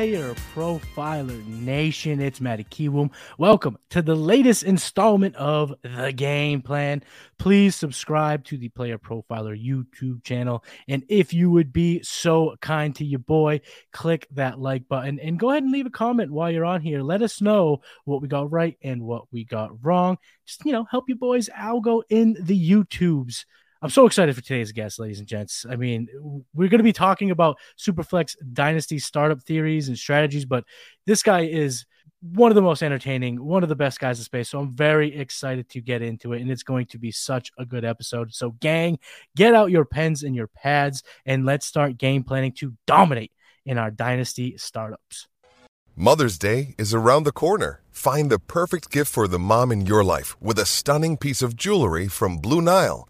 Player profiler nation? It's Matty Kiwoom. Welcome to the latest installment of the game plan. Please subscribe to the Player Profiler YouTube channel. And if you would be so kind to your boy, click that like button and go ahead and leave a comment while you're on here. Let us know what we got right and what we got wrong. Just, you know, help your boys algo in the YouTubes. I'm so excited for today's guest, ladies and gents. I mean, we're going to be talking about Superflex Dynasty startup theories and strategies, but this guy is one of the most entertaining, one of the best guys in space. So I'm very excited to get into it, and it's going to be such a good episode. So, gang, get out your pens and your pads, and let's start game planning to dominate in our Dynasty startups. Mother's Day is around the corner. Find the perfect gift for the mom in your life with a stunning piece of jewelry from Blue Nile.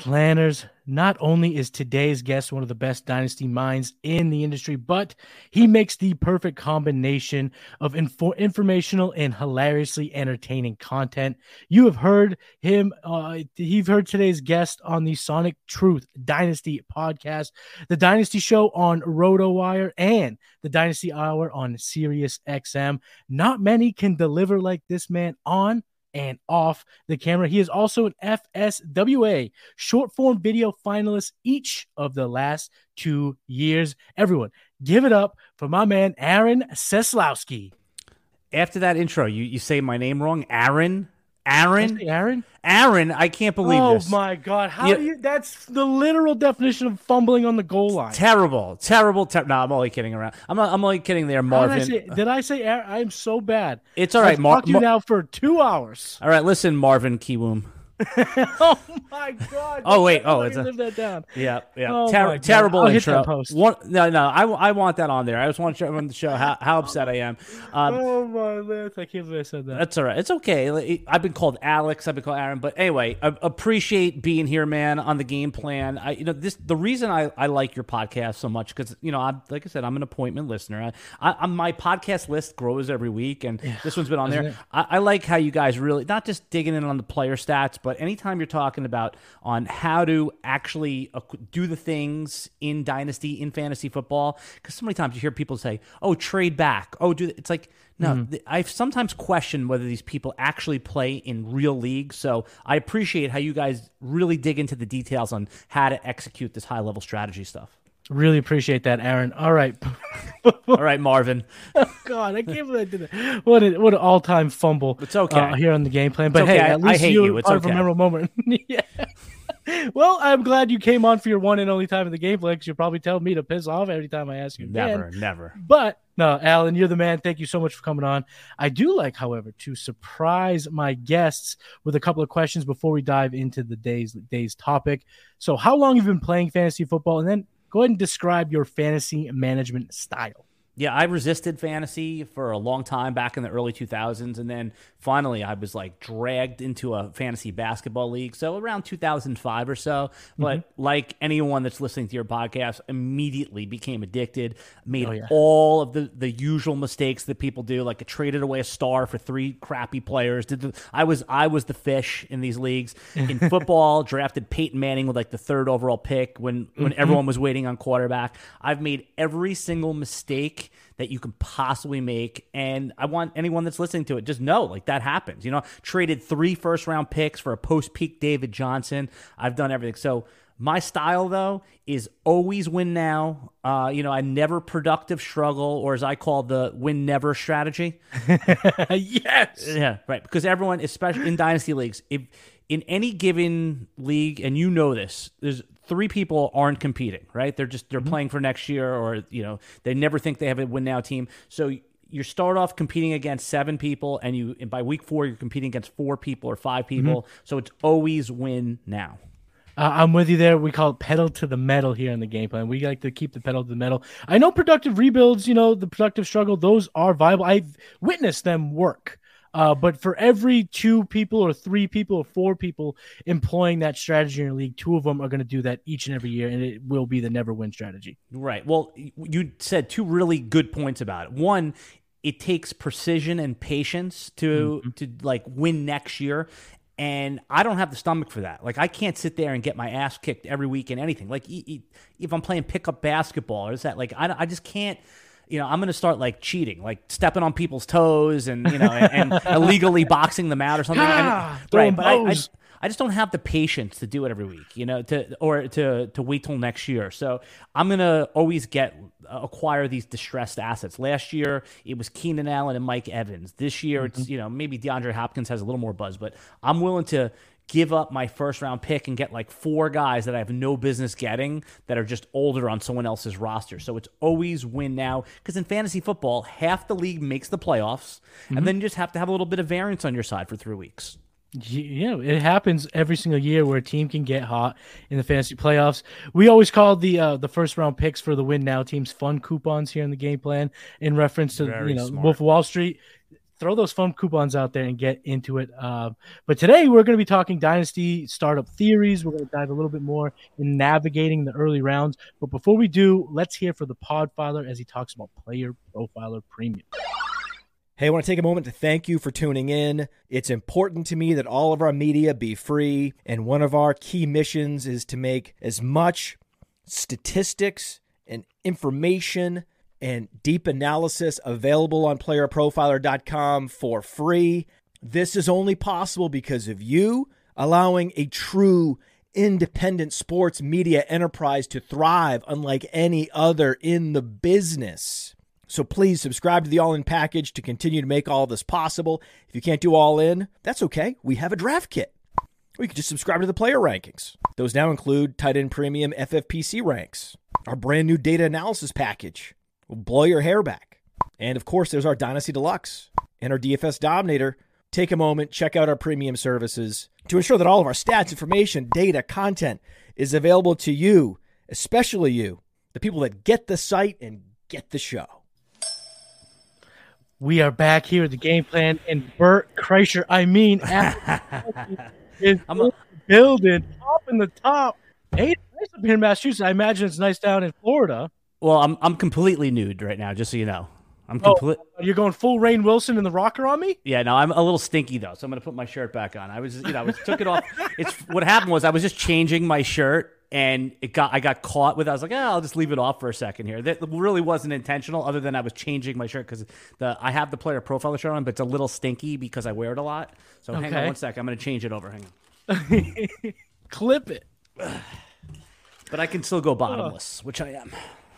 planners. Not only is today's guest one of the best dynasty minds in the industry, but he makes the perfect combination of info- informational and hilariously entertaining content. You have heard him, uh, you've heard today's guest on the Sonic Truth Dynasty podcast, the Dynasty Show on RotoWire, and the Dynasty Hour on Sirius XM. Not many can deliver like this man on and off the camera. He is also an FSWA short form video finalist each of the last two years. Everyone, give it up for my man, Aaron Seslowski. After that intro, you, you say my name wrong. Aaron? Aaron? Aaron? Aaron, I can't believe this. oh this. my God. How You- do you? That's the literal definition of fumbling on the goal line. Terrible, terrible, ter- No, I'm only kidding around. I'm, I'm only kidding there, Marvin. Did I say, did I say Aaron? I am so bad. It's all right, I've Mar- you now for two hours. All right, listen, Marvin Kiwoom. oh my God. Oh, wait. Oh, it's a- live that down. Yeah, yeah. Oh Ter- terrible I'll hit intro. that post. One, no, no. I, I want that on there. I just want to show to show how, how upset I am. Um, Oh my Lord. I can't believe I said that. That's all right. It's okay. I've been called Alex. I've been called Aaron. But anyway, I appreciate being here, man, on the game plan. I, you know, this the reason I, I like your podcast so much because you know, I like I said, I'm an appointment listener. I, I, I'm, my podcast list grows every week, and this one's been on there. I, I like how you guys really not just digging in on the player stats, but anytime you're talking about on how to actually do the things in dynasty in fantasy football, because so many times you hear people say, "Oh, trade back." Oh, do it's like. No, mm-hmm. th- I've sometimes question whether these people actually play in real leagues. So I appreciate how you guys really dig into the details on how to execute this high level strategy stuff. Really appreciate that, Aaron. All right. All right, Marvin. God, I can't believe I did that. What an, what an all time fumble. It's okay. uh, here on the game plan. But okay. hey, I- at least I hate you you. It's of a memorable moment. yeah. Well, I'm glad you came on for your one and only time in the game plan because you'll probably tell me to piss off every time I ask you. again. Never, never. But no, Alan, you're the man. Thank you so much for coming on. I do like, however, to surprise my guests with a couple of questions before we dive into the day's day's topic. So, how long have you been playing fantasy football? And then Go ahead and describe your fantasy management style. Yeah, I resisted fantasy for a long time back in the early 2000s. And then finally, I was like dragged into a fantasy basketball league. So around 2005 or so. But mm-hmm. like anyone that's listening to your podcast, immediately became addicted, made oh, yeah. all of the, the usual mistakes that people do, like I traded away a star for three crappy players. Did the, I was I was the fish in these leagues. In football, drafted Peyton Manning with like the third overall pick when, when mm-hmm. everyone was waiting on quarterback. I've made every single mistake that you can possibly make. And I want anyone that's listening to it just know like that happens. You know, traded three first round picks for a post peak David Johnson. I've done everything. So my style though is always win now. Uh, you know, I never productive struggle, or as I call the win never strategy. yes. Yeah, right. Because everyone, especially in dynasty leagues, if in any given league, and you know this, there's three people aren't competing, right? They're just they're mm-hmm. playing for next year, or you know they never think they have a win now team. So you start off competing against seven people, and you and by week four you're competing against four people or five mm-hmm. people. Mm-hmm. So it's always win now. Uh, I'm with you there. We call it pedal to the metal here in the game plan. We like to keep the pedal to the metal. I know productive rebuilds, you know, the productive struggle, those are viable. I've witnessed them work. Uh, but for every two people or three people or four people employing that strategy in your league, two of them are going to do that each and every year, and it will be the never win strategy. Right. Well, you said two really good points about it. One, it takes precision and patience to mm-hmm. to like win next year and I don't have the stomach for that. Like I can't sit there and get my ass kicked every week in anything. Like if I'm playing pickup basketball or is that like I, I just can't you know, I'm going to start like cheating, like stepping on people's toes and, you know, and, and illegally boxing them out or something. Ah, and, right. But I, I, I, just don't have the patience to do it every week, you know, to, or to, to wait till next year. So I'm going to always get, uh, acquire these distressed assets. Last year, it was Keenan Allen and Mike Evans. This year, mm-hmm. it's, you know, maybe DeAndre Hopkins has a little more buzz, but I'm willing to, give up my first round pick and get like four guys that I have no business getting that are just older on someone else's roster. So it's always win now because in fantasy football, half the league makes the playoffs, mm-hmm. and then you just have to have a little bit of variance on your side for three weeks. Yeah, it happens every single year where a team can get hot in the fantasy playoffs. We always call the uh, the first round picks for the win now teams fun coupons here in the game plan in reference to Very you know smart. Wolf Wall Street throw those fun coupons out there and get into it. Uh, but today we're going to be talking dynasty startup theories. We're going to dive a little bit more in navigating the early rounds. But before we do, let's hear for the Podfather as he talks about Player Profiler Premium. Hey, I want to take a moment to thank you for tuning in. It's important to me that all of our media be free, and one of our key missions is to make as much statistics and information and deep analysis available on playerprofiler.com for free. This is only possible because of you allowing a true independent sports media enterprise to thrive unlike any other in the business. So please subscribe to the All In package to continue to make all this possible. If you can't do All In, that's okay. We have a draft kit. Or you can just subscribe to the player rankings. Those now include tight end premium FFPC ranks, our brand new data analysis package, will blow your hair back. And of course, there's our Dynasty Deluxe and our DFS Dominator. Take a moment, check out our premium services to ensure that all of our stats, information, data, content is available to you, especially you, the people that get the site and get the show. We are back here at the game plan, and Bert Kreischer, I mean, is I'm a- building up in the top. Hey, nice up here in Massachusetts. I imagine it's nice down in Florida. Well, I'm I'm completely nude right now, just so you know. I'm oh, complete. Oh, you're going full Rainn Wilson in the rocker on me? Yeah, no, I'm a little stinky though, so I'm gonna put my shirt back on. I was, you know, I was took it off. It's what happened was I was just changing my shirt and it got I got caught with. I was like, oh, I'll just leave it off for a second here. That really wasn't intentional, other than I was changing my shirt because the I have the player profile shirt on, but it's a little stinky because I wear it a lot. So okay. hang on one sec, I'm gonna change it over. Hang on. Clip it. but I can still go bottomless, which I am.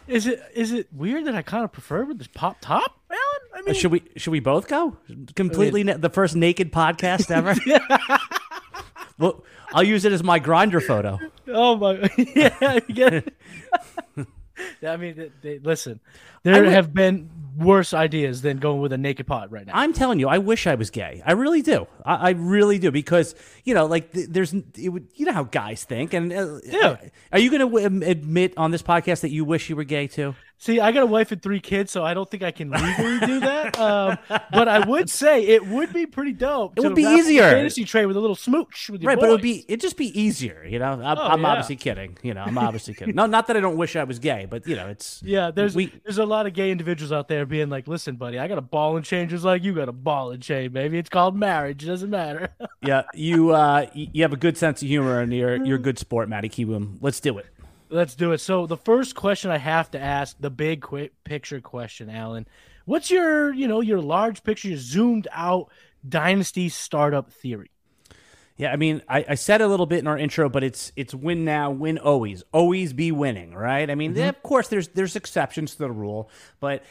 Is it is it weird that I kind of prefer with this pop top, Alan? I uh, mean, should we should we both go completely I mean, na- the first naked podcast ever? well, I'll use it as my Grindr photo. Oh my, yeah, I get it. I mean, they, they, listen, there would- have been worse ideas than going with a naked pot right now. I'm telling you, I wish I was gay. I really do. I, I really do because you know, like th- there's it would you know how guys think, and uh, Yeah. Are you going to w- admit on this podcast that you wish you were gay too? See, I got a wife and three kids, so I don't think I can legally do that. Um, but I would say it would be pretty dope. It to would be easier. Fantasy trade with a little smooch with your Right, but it would be it'd just be easier, you know. I'm, Oh, I'm yeah. obviously kidding, you know. I'm obviously kidding. No, not that I don't wish I was gay, but you know, it's Yeah, there's we there's a lot of gay individuals out there being like, "Listen, buddy, I got a ball and chain just like you got a ball and chain, baby. It's called marriage. It doesn't matter." yeah. You uh, you have a good sense of humor and you're you're a good sport, Matty Kiwoom. Let's do it. Let's do it. So the first question I have to ask, the big quick picture question, Alan. What's your, you know, your large picture, your zoomed out dynasty startup theory? Yeah, I mean, I, I said a little bit in our intro, but it's it's win now, win always, always be winning, right? I mean, Mm-hmm. yeah, of course, there's there's exceptions to the rule, but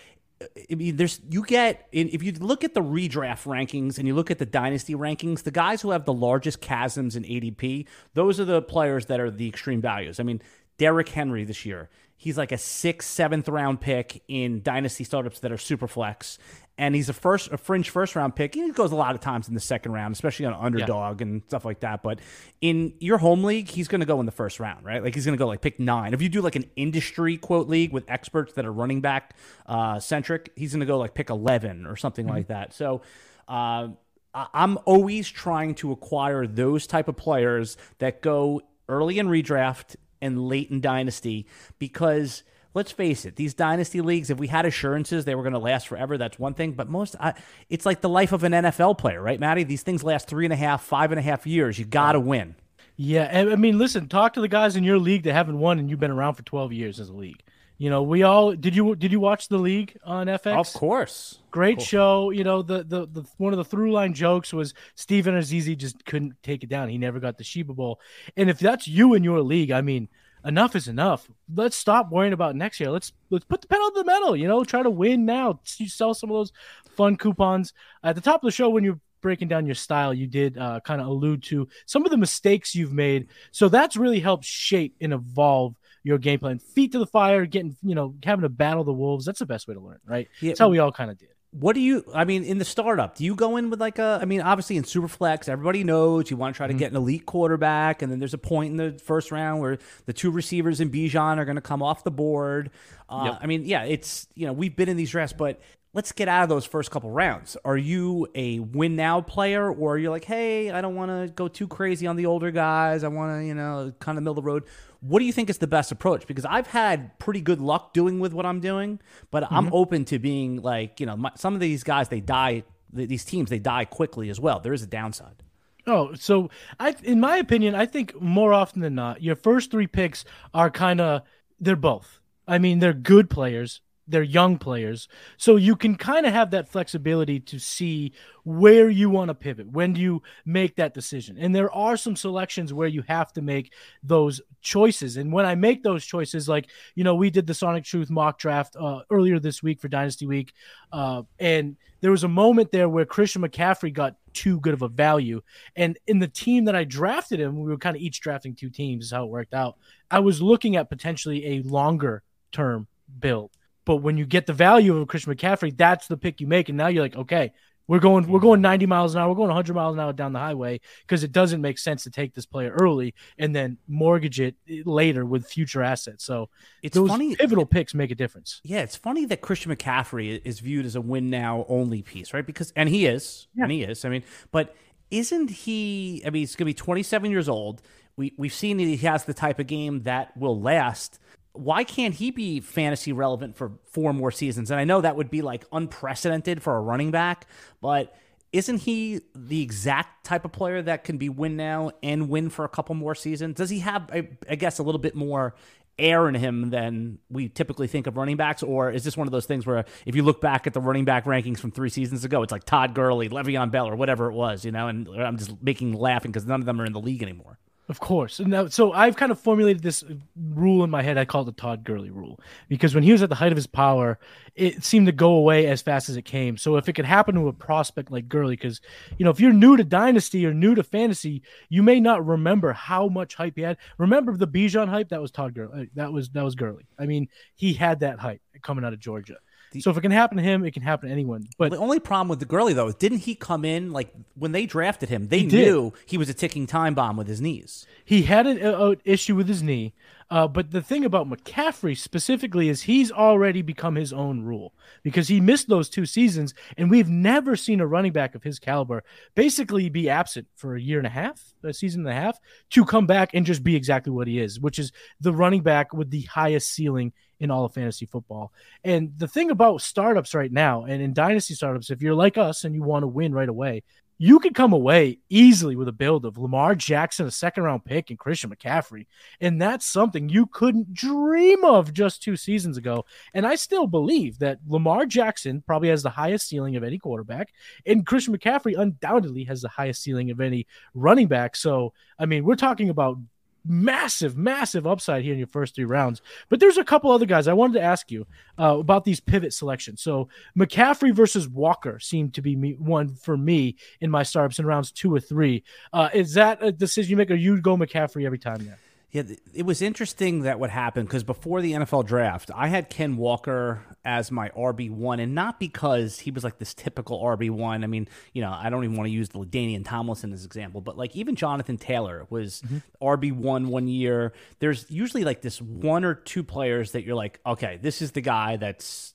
I mean, there's you get in, if you look at the redraft rankings and you look at the dynasty rankings, the guys who have the largest chasms in ADP, those are the players that are the extreme values. I mean, Derrick Henry this year, he's like a sixth, seventh round pick in dynasty startups that are super flex. And he's a first, a fringe first round pick. He goes a lot of times in the second round, especially on underdog and stuff like that. But in your home league, he's going to go in the first round, right? Like he's going to go like pick nine. If you do like an industry quote league with experts that are running back uh, centric, he's going to go like pick eleven or something like that. So. Uh, I'm always trying to acquire those type of players that go early in redraft and late in dynasty because let's face it, these dynasty leagues, if we had assurances they were going to last forever, that's one thing. But most, I, it's like the life of an NFL player, right, Matty? These things last three and a half, five and a half years. You got to win. Yeah, I mean, listen, talk to the guys in your league that haven't won, and you've been around for twelve years as a league. You know, we all did. You did you watch the league on FX? Of course. Great show. You know, the, the the one of the through line jokes was Steven Azizi just couldn't take it down. He never got the Shiva Bowl. And if that's you in your league, I mean, enough is enough. Let's stop worrying about next year. Let's let's put the pedal to the metal. You know, try to win now. You sell some of those fun coupons at the top of the show when you're breaking down your style. You did uh, kind of allude to some of the mistakes you've made. So that's really helped shape and evolve your game plan. Feet to the fire, getting you know having to battle the wolves. That's the best way to learn, right? Yeah. That's how we all kind of did. What do you? I mean, in the startup, do you go in with like a? I mean, obviously in Superflex, everybody knows you want to try to Mm-hmm. get an elite quarterback, and then there's a point in the first round where the two receivers in Bijan are going to come off the board. Uh, I mean, yeah, it's you know we've been in these drafts, but let's get out of those first couple rounds. Are you a win now player, or are you like, hey, I don't want to go too crazy on the older guys. I want to you know kind of middle of the road. What do you think is the best approach? Because I've had pretty good luck doing with what I'm doing, but I'm mm-hmm. open to being like, you know, my, some of these guys they die. These teams they die quickly as well. There is a downside. Oh, so I, in my opinion, I think more often than not, your first three picks are kind of they're both. I mean, they're good players. They're young players. So you can kind of have that flexibility to see where you want to pivot. When do you make that decision? And there are some selections where you have to make those choices. And when I make those choices, like, you know, we did the Sonic Truth mock draft uh, earlier this week for Dynasty Week. Uh, and there was a moment there where Christian McCaffrey got too good of a value. And in the team that I drafted him, we were kind of each drafting two teams, is how it worked out. I was looking at potentially a longer term build. But when you get the value of a Christian McCaffrey, that's the pick you make. And now you're like, okay, we're going we're going 90 miles an hour, we're going 100 miles an hour down the highway because it doesn't make sense to take this player early and then mortgage it later with future assets. So It's those funny- pivotal picks make a difference. Yeah, it's funny that Christian McCaffrey is viewed as a win now only piece, right? Because and he is, and he is. I mean, but isn't he? I mean, he's going to be 27 years old. We we've seen that he has the type of game that will last. Why can't he be fantasy relevant for four more seasons? And I know that would be like unprecedented for a running back, but isn't he the exact type of player that can be win now and win for a couple more seasons? Does he have, I, I guess, a little bit more air in him than we typically think of running backs? Or is this one of those things where if you look back at the running back rankings from three seasons ago, it's like Todd Gurley, Le'Veon Bell, or whatever it was, you know? And I'm just making laughing because none of them are in the league anymore. Of course. Now, so I've kind of formulated this rule in my head. I call it the Todd Gurley rule because when he was at the height of his power, it seemed to go away as fast as it came. So if it could happen to a prospect like Gurley, because you know if you're new to Dynasty or new to fantasy, you may not remember how much hype he had. Remember the Bijan hype? That was Todd Gurley. Uh, that was that was Gurley. I mean, he had that hype coming out of Georgia. So if it can happen to him, it can happen to anyone. But the only problem with the Gurley though, didn't he come in like when they drafted him? They He knew he was a ticking time bomb with his knees. He had an uh, issue with his knee, uh, but the thing about McCaffrey specifically is he's already become his own rule because he missed those two seasons, and we've never seen a running back of his caliber basically be absent for a year and a half, a season and a half, to come back and just be exactly what he is, which is the running back with the highest ceiling in all of fantasy football. And the thing about startups right now, and in dynasty startups, if you're like us and you want to win right away, you could come away easily with a build of Lamar Jackson, a second round pick, and Christian McCaffrey. And that's something you couldn't dream of just two seasons ago. And I still believe that Lamar Jackson probably has the highest ceiling of any quarterback, and Christian McCaffrey undoubtedly has the highest ceiling of any running back. So, I mean, we're talking about massive, massive upside here in your first three rounds. But there's a couple other guys I wanted to ask you uh, about these pivot selections. So McCaffrey versus Walker seemed to be me, one for me in my startups in rounds two or three. Uh, is that a decision you make, or you go McCaffrey every time there? Yeah, it was interesting that what happened because before the NFL draft, I had Ken Walker as my RB one, and not because he was like this typical RB one. I mean, you know, I don't even want to use the Danian Tomlinson as example, but like even Jonathan Taylor was mm-hmm. RB one one year. There's usually like this one or two players that you're like, okay, this is the guy that's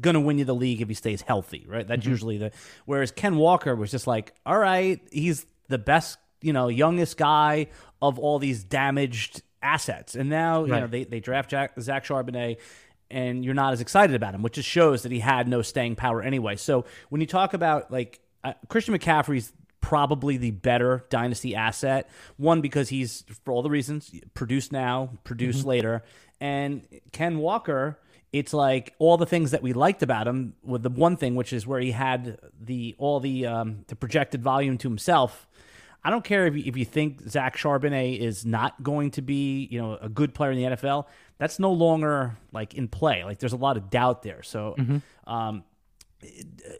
going to win you the league if he stays healthy, right? That's mm-hmm. usually the. Whereas Ken Walker was just like, all right, he's the best, you know, youngest guy of all these damaged assets, and now you know they they draft Jack, Zach Charbonnet. And you're not as excited about him, which just shows that he had no staying power anyway. So when you talk about like uh, Christian McCaffrey's probably the better dynasty asset. One because he's for all the reasons produced now, produced later, and Ken Walker. It's like all the things that we liked about him. With the one thing, which is where he had the all the um, the projected volume to himself. I don't care if you, if you think Zach Charbonnet is not going to be, you know, a good player in the NFL. That's no longer like in play. Like there's a lot of doubt there. So, um,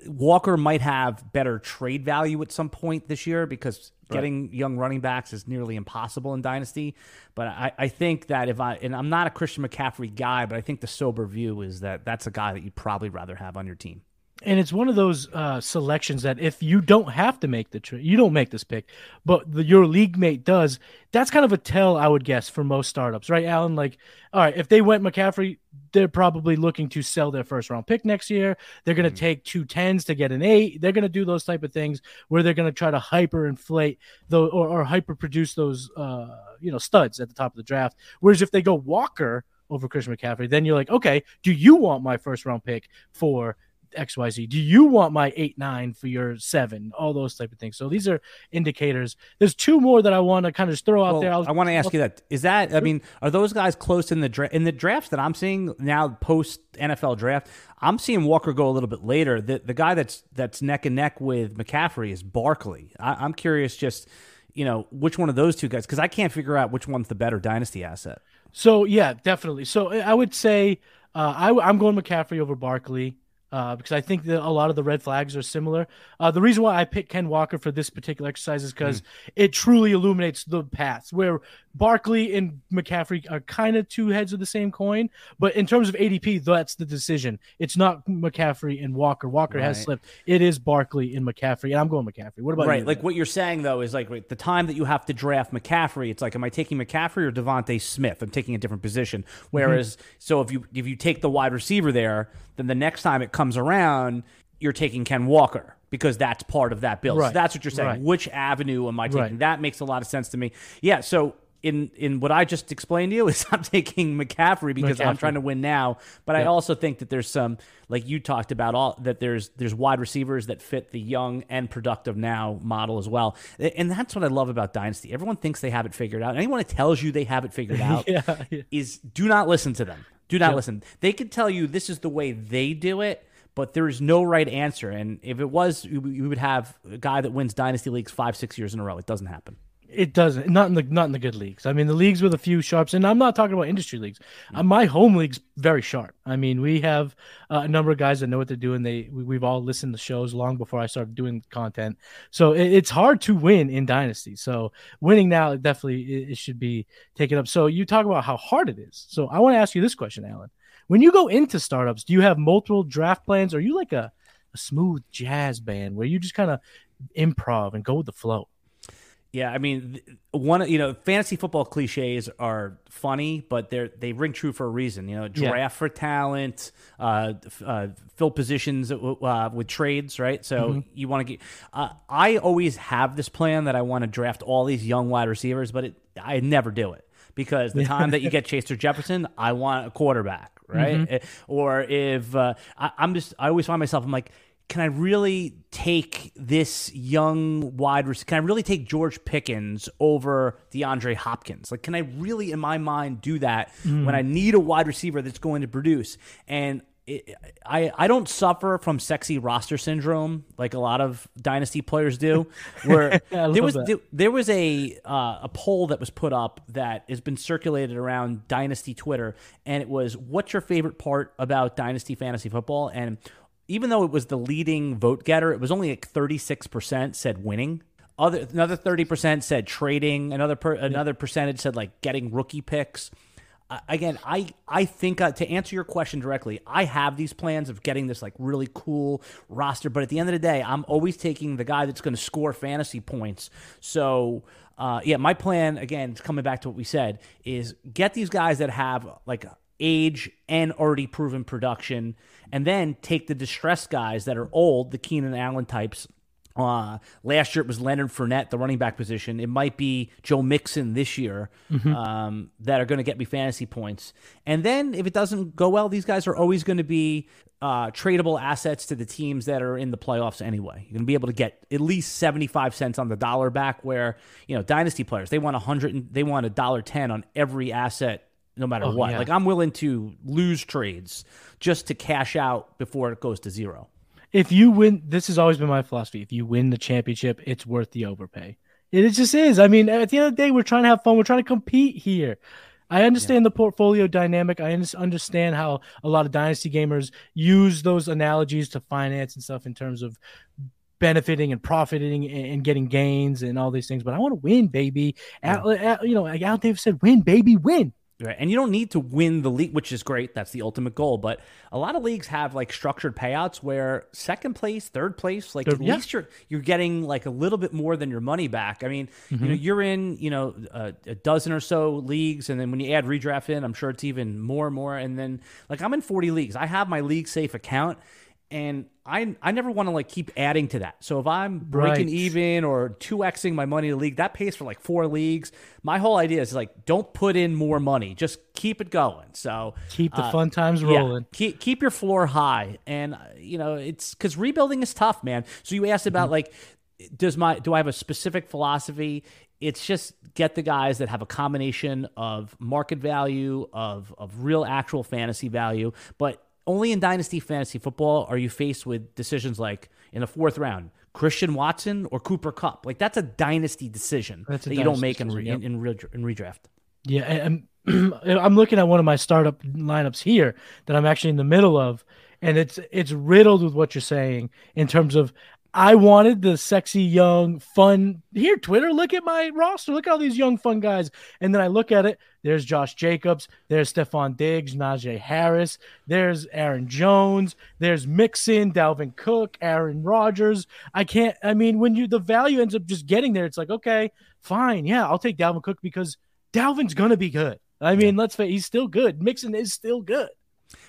Walker might have better trade value at some point this year because getting young running backs is nearly impossible in Dynasty. But I, I think that if I, and I'm not a Christian McCaffrey guy, but I think the sober view is that that's a guy that you'd probably rather have on your team. And it's one of those uh, selections that if you don't have to make the trade, you don't make this pick, but the, your league mate does. That's kind of a tell, I would guess, for most startups, right, Alan? Like, all right, if they went McCaffrey, they're probably looking to sell their first round pick next year. They're going to take two tens to get an eight. They're going to do those type of things where they're going to try to hyper inflate those or, or hyper produce those, uh, you know, studs at the top of the draft. Whereas if they go Walker over Christian McCaffrey, then you're like, okay, do you want my first round pick for XYZ? Do you want my eight nine for your seven? All those type of things. So these are indicators. There's two more that I want to kind of just throw out Well, there. I'll- I want to ask you that: Is that? I mean, are those guys close in the dra- in the drafts that I'm seeing now post NFL draft? I'm seeing Walker go a little bit later. The the guy that's that's neck and neck with McCaffrey is Barkley. I, I'm curious, just you know, which one of those two guys? Because I can't figure out which one's the better dynasty asset. So yeah, definitely. So I would say uh, I, I'm going McCaffrey over Barkley. Uh, because I think that a lot of the red flags are similar. Uh, the reason why I picked Ken Walker for this particular exercise is because it truly illuminates the paths where Barkley and McCaffrey are kind of two heads of the same coin. But in terms of ADP, that's the decision. It's not McCaffrey and Walker. Walker has slipped. It is Barkley and McCaffrey, and I'm going McCaffrey. What about right. you? Like what you're saying though is like right, the time that you have to draft McCaffrey, it's like, am I taking McCaffrey or DeVonta Smith? I'm taking a different position. Whereas, so if you if you take the wide receiver there, then the next time it comes around, you're taking Ken Walker because that's part of that build. So that's what you're saying. Right. Which avenue am I taking? Right. That makes a lot of sense to me. Yeah. So. In, in what I just explained to you is I'm taking McCaffrey because I'm trying to win now, but I also think that there's some like you talked about all that there's there's wide receivers that fit the young and productive now model as well. And that's what I love about Dynasty. Everyone thinks they have it figured out. Anyone that tells you they have it figured out Yeah, yeah. is do not listen to them. Do not listen. They could tell you this is the way they do it, but there is no right answer. And if it was, you would have a guy that wins Dynasty leagues five, six years in a row. It doesn't happen. It doesn't. Not in the not in the good leagues. I mean, the leagues with a few sharps, and I'm not talking about industry leagues. Uh, my home league's very sharp. I mean, we have uh, a number of guys that know what they're doing. They we, have all listened to shows long before I started doing content. So it, it's hard to win in dynasty. So winning now definitely it, it should be taken up. So you talk about how hard it is. So I want to ask you this question, Alan. When you go into startups, do you have multiple draft plans? Or are you like a, a smooth jazz band where you just kind of improv and go with the flow? Yeah, I mean, one you know, fantasy football cliches are funny, but they're they ring true for a reason. You know, draft yeah. for talent, uh, uh, fill positions uh, with trades, right? So mm-hmm. you want to get. Uh, I always have this plan that I want to draft all these young wide receivers, but it, I never do it because the time that you get Chaser Jefferson, I want a quarterback, right? Mm-hmm. Eh, or if uh, I, I'm just, I always find myself, I'm like can I really take this young wide receiver? Can I really take George Pickens over DeAndre Hopkins? Like, can I really, in my mind, do that mm. when I need a wide receiver that's going to produce? And it, I I don't suffer from sexy roster syndrome like a lot of dynasty players do. Where there was there, there, was a uh, a poll that was put up that has been circulated around dynasty Twitter, and it was what's your favorite part about dynasty fantasy football? And even though it was the leading vote getter, it was only like 36% said winning. Other another 30% said trading, another per, another percentage said like getting rookie picks. Uh, again, I I think uh, to answer your question directly, I have these plans of getting this like really cool roster, but at the end of the day, I'm always taking the guy that's going to score fantasy points. So, uh, yeah, my plan again, coming back to what we said, is get these guys that have like age and already proven production, and then take the distressed guys that are old, the Keenan Allen types. Uh, last year it was Leonard Fournette, the running back position. It might be Joe Mixon this year mm-hmm. um, that are going to get me fantasy points. And then if it doesn't go well, these guys are always going to be uh, tradable assets to the teams that are in the playoffs anyway. You're going to be able to get at least 75 cents on the dollar back where, you know, dynasty players, they want a 100 they want a dollar 10 on every asset no matter oh, what. Yeah. Like I'm willing to lose trades just to cash out before it goes to zero. If you win, this has always been my philosophy. If you win the championship, it's worth the overpay. It just is. I mean, at the end of the day, we're trying to have fun. We're trying to compete here. I understand yeah. the portfolio dynamic. I understand how a lot of dynasty gamers use those analogies to finance and stuff in terms of benefiting and profiting and getting gains and all these things. But I want to win, baby. Yeah. Al, Al, you know, like Al Davis said, win, baby, win. Right. And you don't need to win the league, which is great. That's the ultimate goal. But a lot of leagues have like structured payouts where second place, third place, like third, at yeah. least you're you're getting like a little bit more than your money back. I mean, mm-hmm. you know, you're in you know a, a, dozen or so leagues, and then when you add redraft in, I'm sure it's even more and more. And then like I'm in 40 leagues. I have my league safe account, and I I never want to like keep adding to that. So if I'm breaking right. even or two xing my money to league, that pays for like four leagues. My whole idea is like don't put in more money, just keep it going. So keep the uh, fun times rolling. Yeah, keep keep your floor high, and uh, you know it's because rebuilding is tough, man. So you asked about mm-hmm. like does my do I have a specific philosophy? It's just get the guys that have a combination of market value, of of real actual fantasy value, but only in dynasty fantasy football are you faced with decisions like in the fourth round, Christian Watson or Cooper Kupp. Like that's a dynasty decision that you don't make decision, in, yep. in, in, in redraft. Yeah, and I'm looking at one of my startup lineups here that I'm actually in the middle of, and it's it's riddled with what you're saying in terms of I wanted the sexy, young, fun. Here, Twitter, look at my roster. Look at all these young, fun guys. And then I look at it. There's Josh Jacobs. There's Stefon Diggs, Najee Harris. There's Aaron Jones. There's Mixon, Dalvin Cook, Aaron Rodgers. I can't. I mean, when you the value ends up just getting there, it's like okay, fine, yeah, I'll take Dalvin Cook because Dalvin's gonna be good. I mean, let's face, he's still good. Mixon is still good.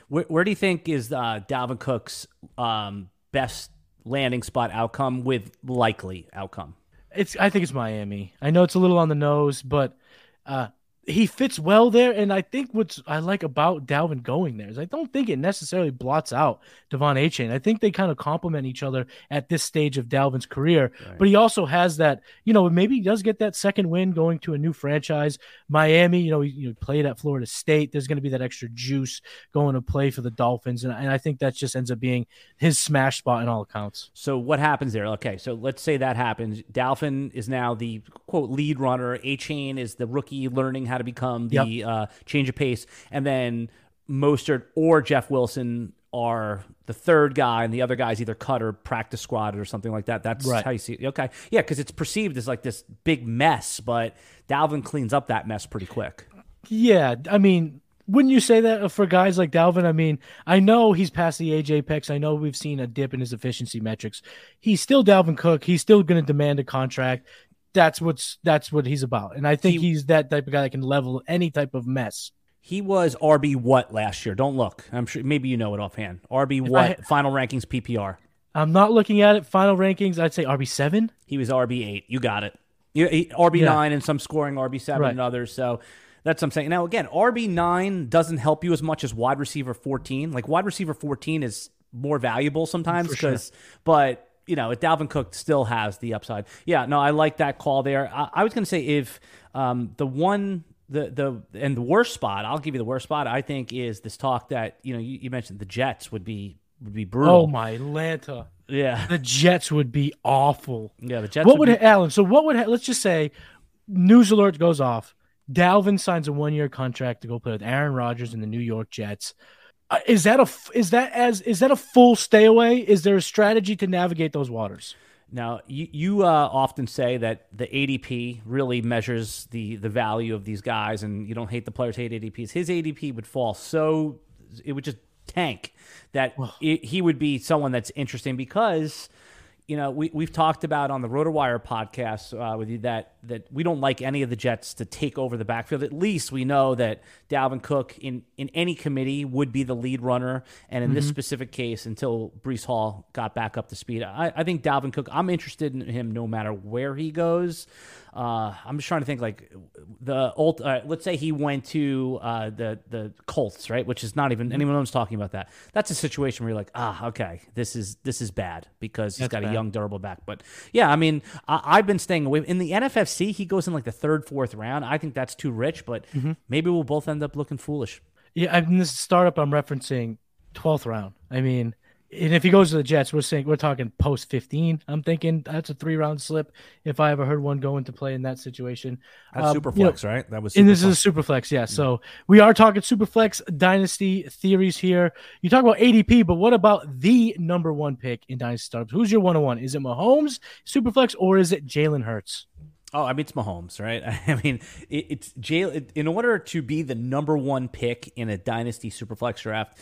Where, where do you think is uh, Dalvin Cook's um, best landing spot outcome with likely outcome? It's I think it's Miami. I know it's a little on the nose, but uh, he fits well there. And I think what's I like about Dalvin going there is I don't think it necessarily blots out De'Von Achane. I think they kind of complement each other at this stage of Dalvin's career. Right. But he also has that, you know, maybe he does get that second win going to a new franchise. Miami, you know, he you know, played at Florida State. There's going to be that extra juice going to play for the Dolphins. And, and I think that just ends up being his smash spot in all accounts. So what happens there? Okay, so let's say that happens. Dalvin is now the quote lead runner. Achane is the rookie learning how to become the yep. uh, change of pace, and then Mostert or Jeff Wilson are the third guy, and the other guy's either cut or practice squad or something like that. That's right. how you see it. Okay, yeah, because it's perceived as like this big mess, but Dalvin cleans up that mess pretty quick. Yeah, I mean, wouldn't you say that for guys like Dalvin? I mean, I know he's past the age apex. I know we've seen a dip in his efficiency metrics. He's still Dalvin Cook. He's still going to demand a contract. That's what's that's what he's about. And I think he, he's that type of guy that can level any type of mess. He was RB what last year? Don't look. I'm sure maybe you know it offhand. RB what? I, final rankings PPR. I'm not looking at it. Final rankings. I'd say RB seven. He was RB eight. You got it. RB nine yeah. and some scoring RB seven right. and others. So that's what I'm saying. Now, again, RB9 doesn't help you as much as wide receiver 14. Like, wide receiver 14 is more valuable sometimes because, sure. but, you know, Dalvin Cook still has the upside. Yeah, no, I like that call there. I, I was going to say if um, the one the the and the worst spot I'll give you the worst spot I think is this talk that you know you, you, mentioned the Jets would be would be brutal. Oh my Atlanta. Yeah. The Jets would be awful. Yeah, the Jets. What would, would be... Alan? So what would let's just say news alert goes off. Dalvin signs a one year contract to go play with Aaron Rodgers in the New York Jets. Uh, is that a is that as is that a full stay away? Is there a strategy to navigate those waters? Now, you, you uh, often say that the ADP really measures the the value of these guys, and you don't hate the players hate ADPs. His ADP would fall so it would just tank that it, he would be someone that's interesting because you know, we, we've talked about on the RotoWire podcast uh, with you that that we don't like any of the Jets to take over the backfield. At least we know that Dalvin Cook in, in any committee would be the lead runner. And in mm-hmm. this specific case, until Breece Hall got back up to speed, I, I think Dalvin Cook, I'm interested in him no matter where he goes. Uh, I'm just trying to think like the old. Uh, let's say he went to uh, the the Colts, right? Which is not even anyone else talking about that. That's a situation where you're like, ah, okay, this is this is bad because he's That's got bad. a young durable back. But yeah, I mean, I, have been staying away in the NFFC. See, he goes in like the third, fourth round. I think that's too rich, but mm-hmm. maybe we'll both end up looking foolish. Yeah, I mean, this startup I'm referencing, twelfth round. I mean and if he goes to the Jets, we're saying we're talking post 15. I'm thinking that's a three round slip. If I ever heard one go into play in that situation, that's um, super flex, you know, right? That was, and this flex. is a super flex, yeah. So we are talking super flex dynasty theories here. You talk about ADP, but what about the number one pick in dynasty startups? Who's your one on one? Is it Mahomes, super flex, or is it Jalen Hurts? Oh, I mean it's Mahomes, right? I mean it, it's Jalen. In order to be the number one pick in a dynasty superflex draft,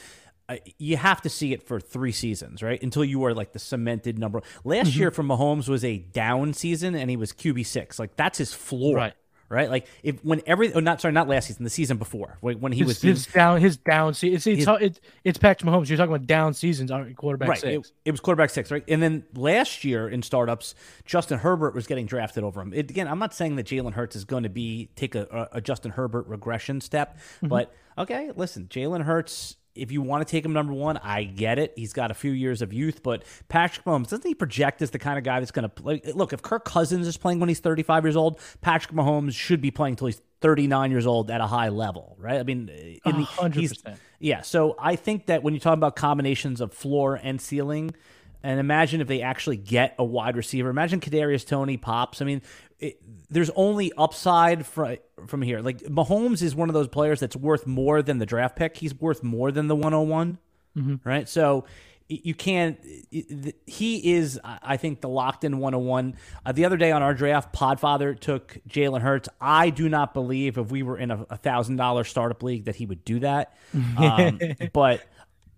you have to see it for three seasons, right? Until you are like the cemented number. Last mm-hmm. year for Mahomes was a down season, and he was QB six. Like that's his floor. Right right? Like if when every oh, not sorry, not last season, the season before when he his, was his down his down season. It's it's, it's, it's Patrick Mahomes. You're talking about down seasons, aren't quarterback right. six? It, it, was quarterback six, right? And then last year in startups, Justin Herbert was getting drafted over him. It, again, I'm not saying that Jalen Hurts is going to be take a, a, a Justin Herbert regression step, mm-hmm. but okay, listen, Jalen Hurts if you want to take him number one, I get it. He's got a few years of youth, but Patrick Mahomes doesn't he project as the kind of guy that's going to play? Look, if Kirk Cousins is playing when he's 35 years old, Patrick Mahomes should be playing until he's 39 years old at a high level, right? I mean, uh, in the, 100%. yeah. So I think that when you talk about combinations of floor and ceiling, and imagine if they actually get a wide receiver. Imagine Kadarius Toney pops. I mean, it, there's only upside from from here. Like Mahomes is one of those players that's worth more than the draft pick. He's worth more than the 101, mm-hmm. right? So you can't. He is, I think, the locked in 101. Uh, the other day on our draft, Podfather took Jalen Hurts. I do not believe if we were in a thousand dollar startup league that he would do that. Um, but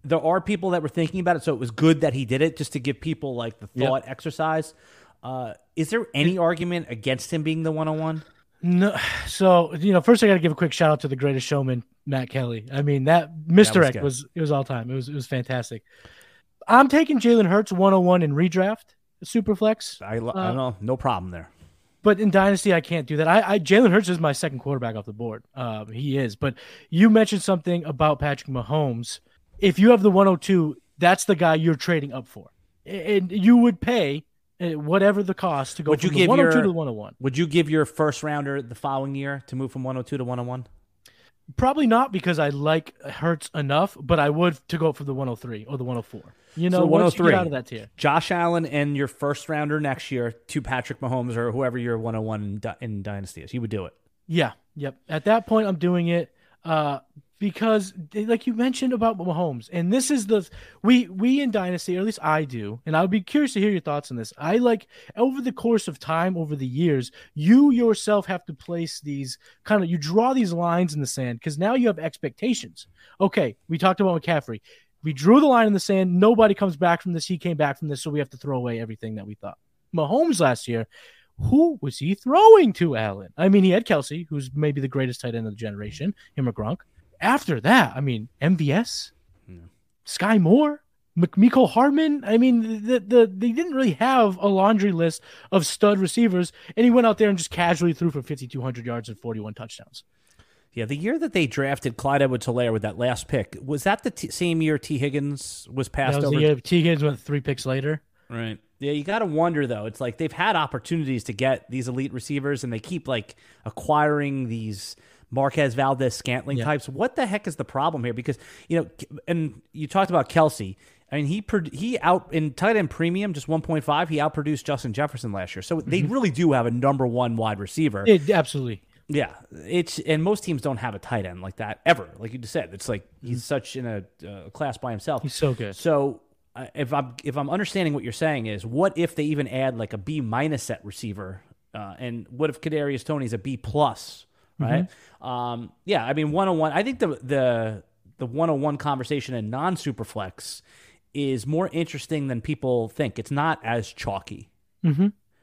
there are people that were thinking about it, so it was good that he did it just to give people like the thought yep. exercise. Uh, is there any argument against him being the 101? No. So, you know, first I got to give a quick shout out to the greatest showman, Matt Kelly. I mean, that misdirect that was, was, it was all time. It was it was fantastic. I'm taking Jalen Hurts 101 in redraft, super flex. I, I uh, don't know, no problem there. but in dynasty I can't do that. I, I Jalen Hurts is my second quarterback off the board. Uh, he is. But you mentioned something about Patrick Mahomes. If you have the 102, that's the guy you're trading up for, and you would pay Eh, whatever the cost to go Would from you the give 102 your- to the 101. Would you give your first rounder the following year to move from 102 to 101? Probably not because I like Hurts enough, but I would to go for the 103 or the 104. You know, So once you 103. get out of that tier. Josh Allen and your first rounder next year to Patrick Mahomes or whoever your 101 in, Dy- in Dynasty is. You would do it. Yeah, yep. At that point, I'm doing it uh, because, like you mentioned about Mahomes, and this is the we we in Dynasty, or at least I do, and I would be curious to hear your thoughts on this. I like over the course of time, over the years, you yourself have to place these kind of you draw these lines in the sand because now you have expectations. Okay, we talked about McCaffrey. We drew the line in the sand. Nobody comes back from this. He came back from this, so we have to throw away everything that we thought. Mahomes last year, who was he throwing to, Allen? I mean, he had Kelce, who's maybe the greatest tight end of the generation, him or Gronk. After that, I mean, MVS, Skyy Moore, Miko Hardman. I mean, the, the they didn't really have a laundry list of stud receivers, and he went out there and just casually threw for 5,200 yards and 41 touchdowns. Yeah, the year that they drafted Clyde Edwards Helaire with that last pick, was that the t- same year Tee Higgins was passed That was over? the year Tee Higgins went three picks later. Right. Yeah, you got to wonder though. It's like they've had opportunities to get these elite receivers, and they keep like acquiring these Marquez Valdes-Scantling Yeah. types. What the heck is the problem here? Because you know, and you talked about Kelce. I mean, he he out in tight end premium just one point five. He outproduced Justin Jefferson last year, so they really do have a number one wide receiver. It, absolutely. Yeah, it's and most teams don't have a tight end like that ever. Like you just said, it's like he's such in a uh, class by himself. He's so good. So if I'm if I'm understanding what you're saying is, what if they even add like a B minus set receiver, uh, and what if Kadarius Toney's a B plus, right? Um, yeah, I mean one on one. I think the the the one on one conversation in non superflex is more interesting than people think. It's not as chalky.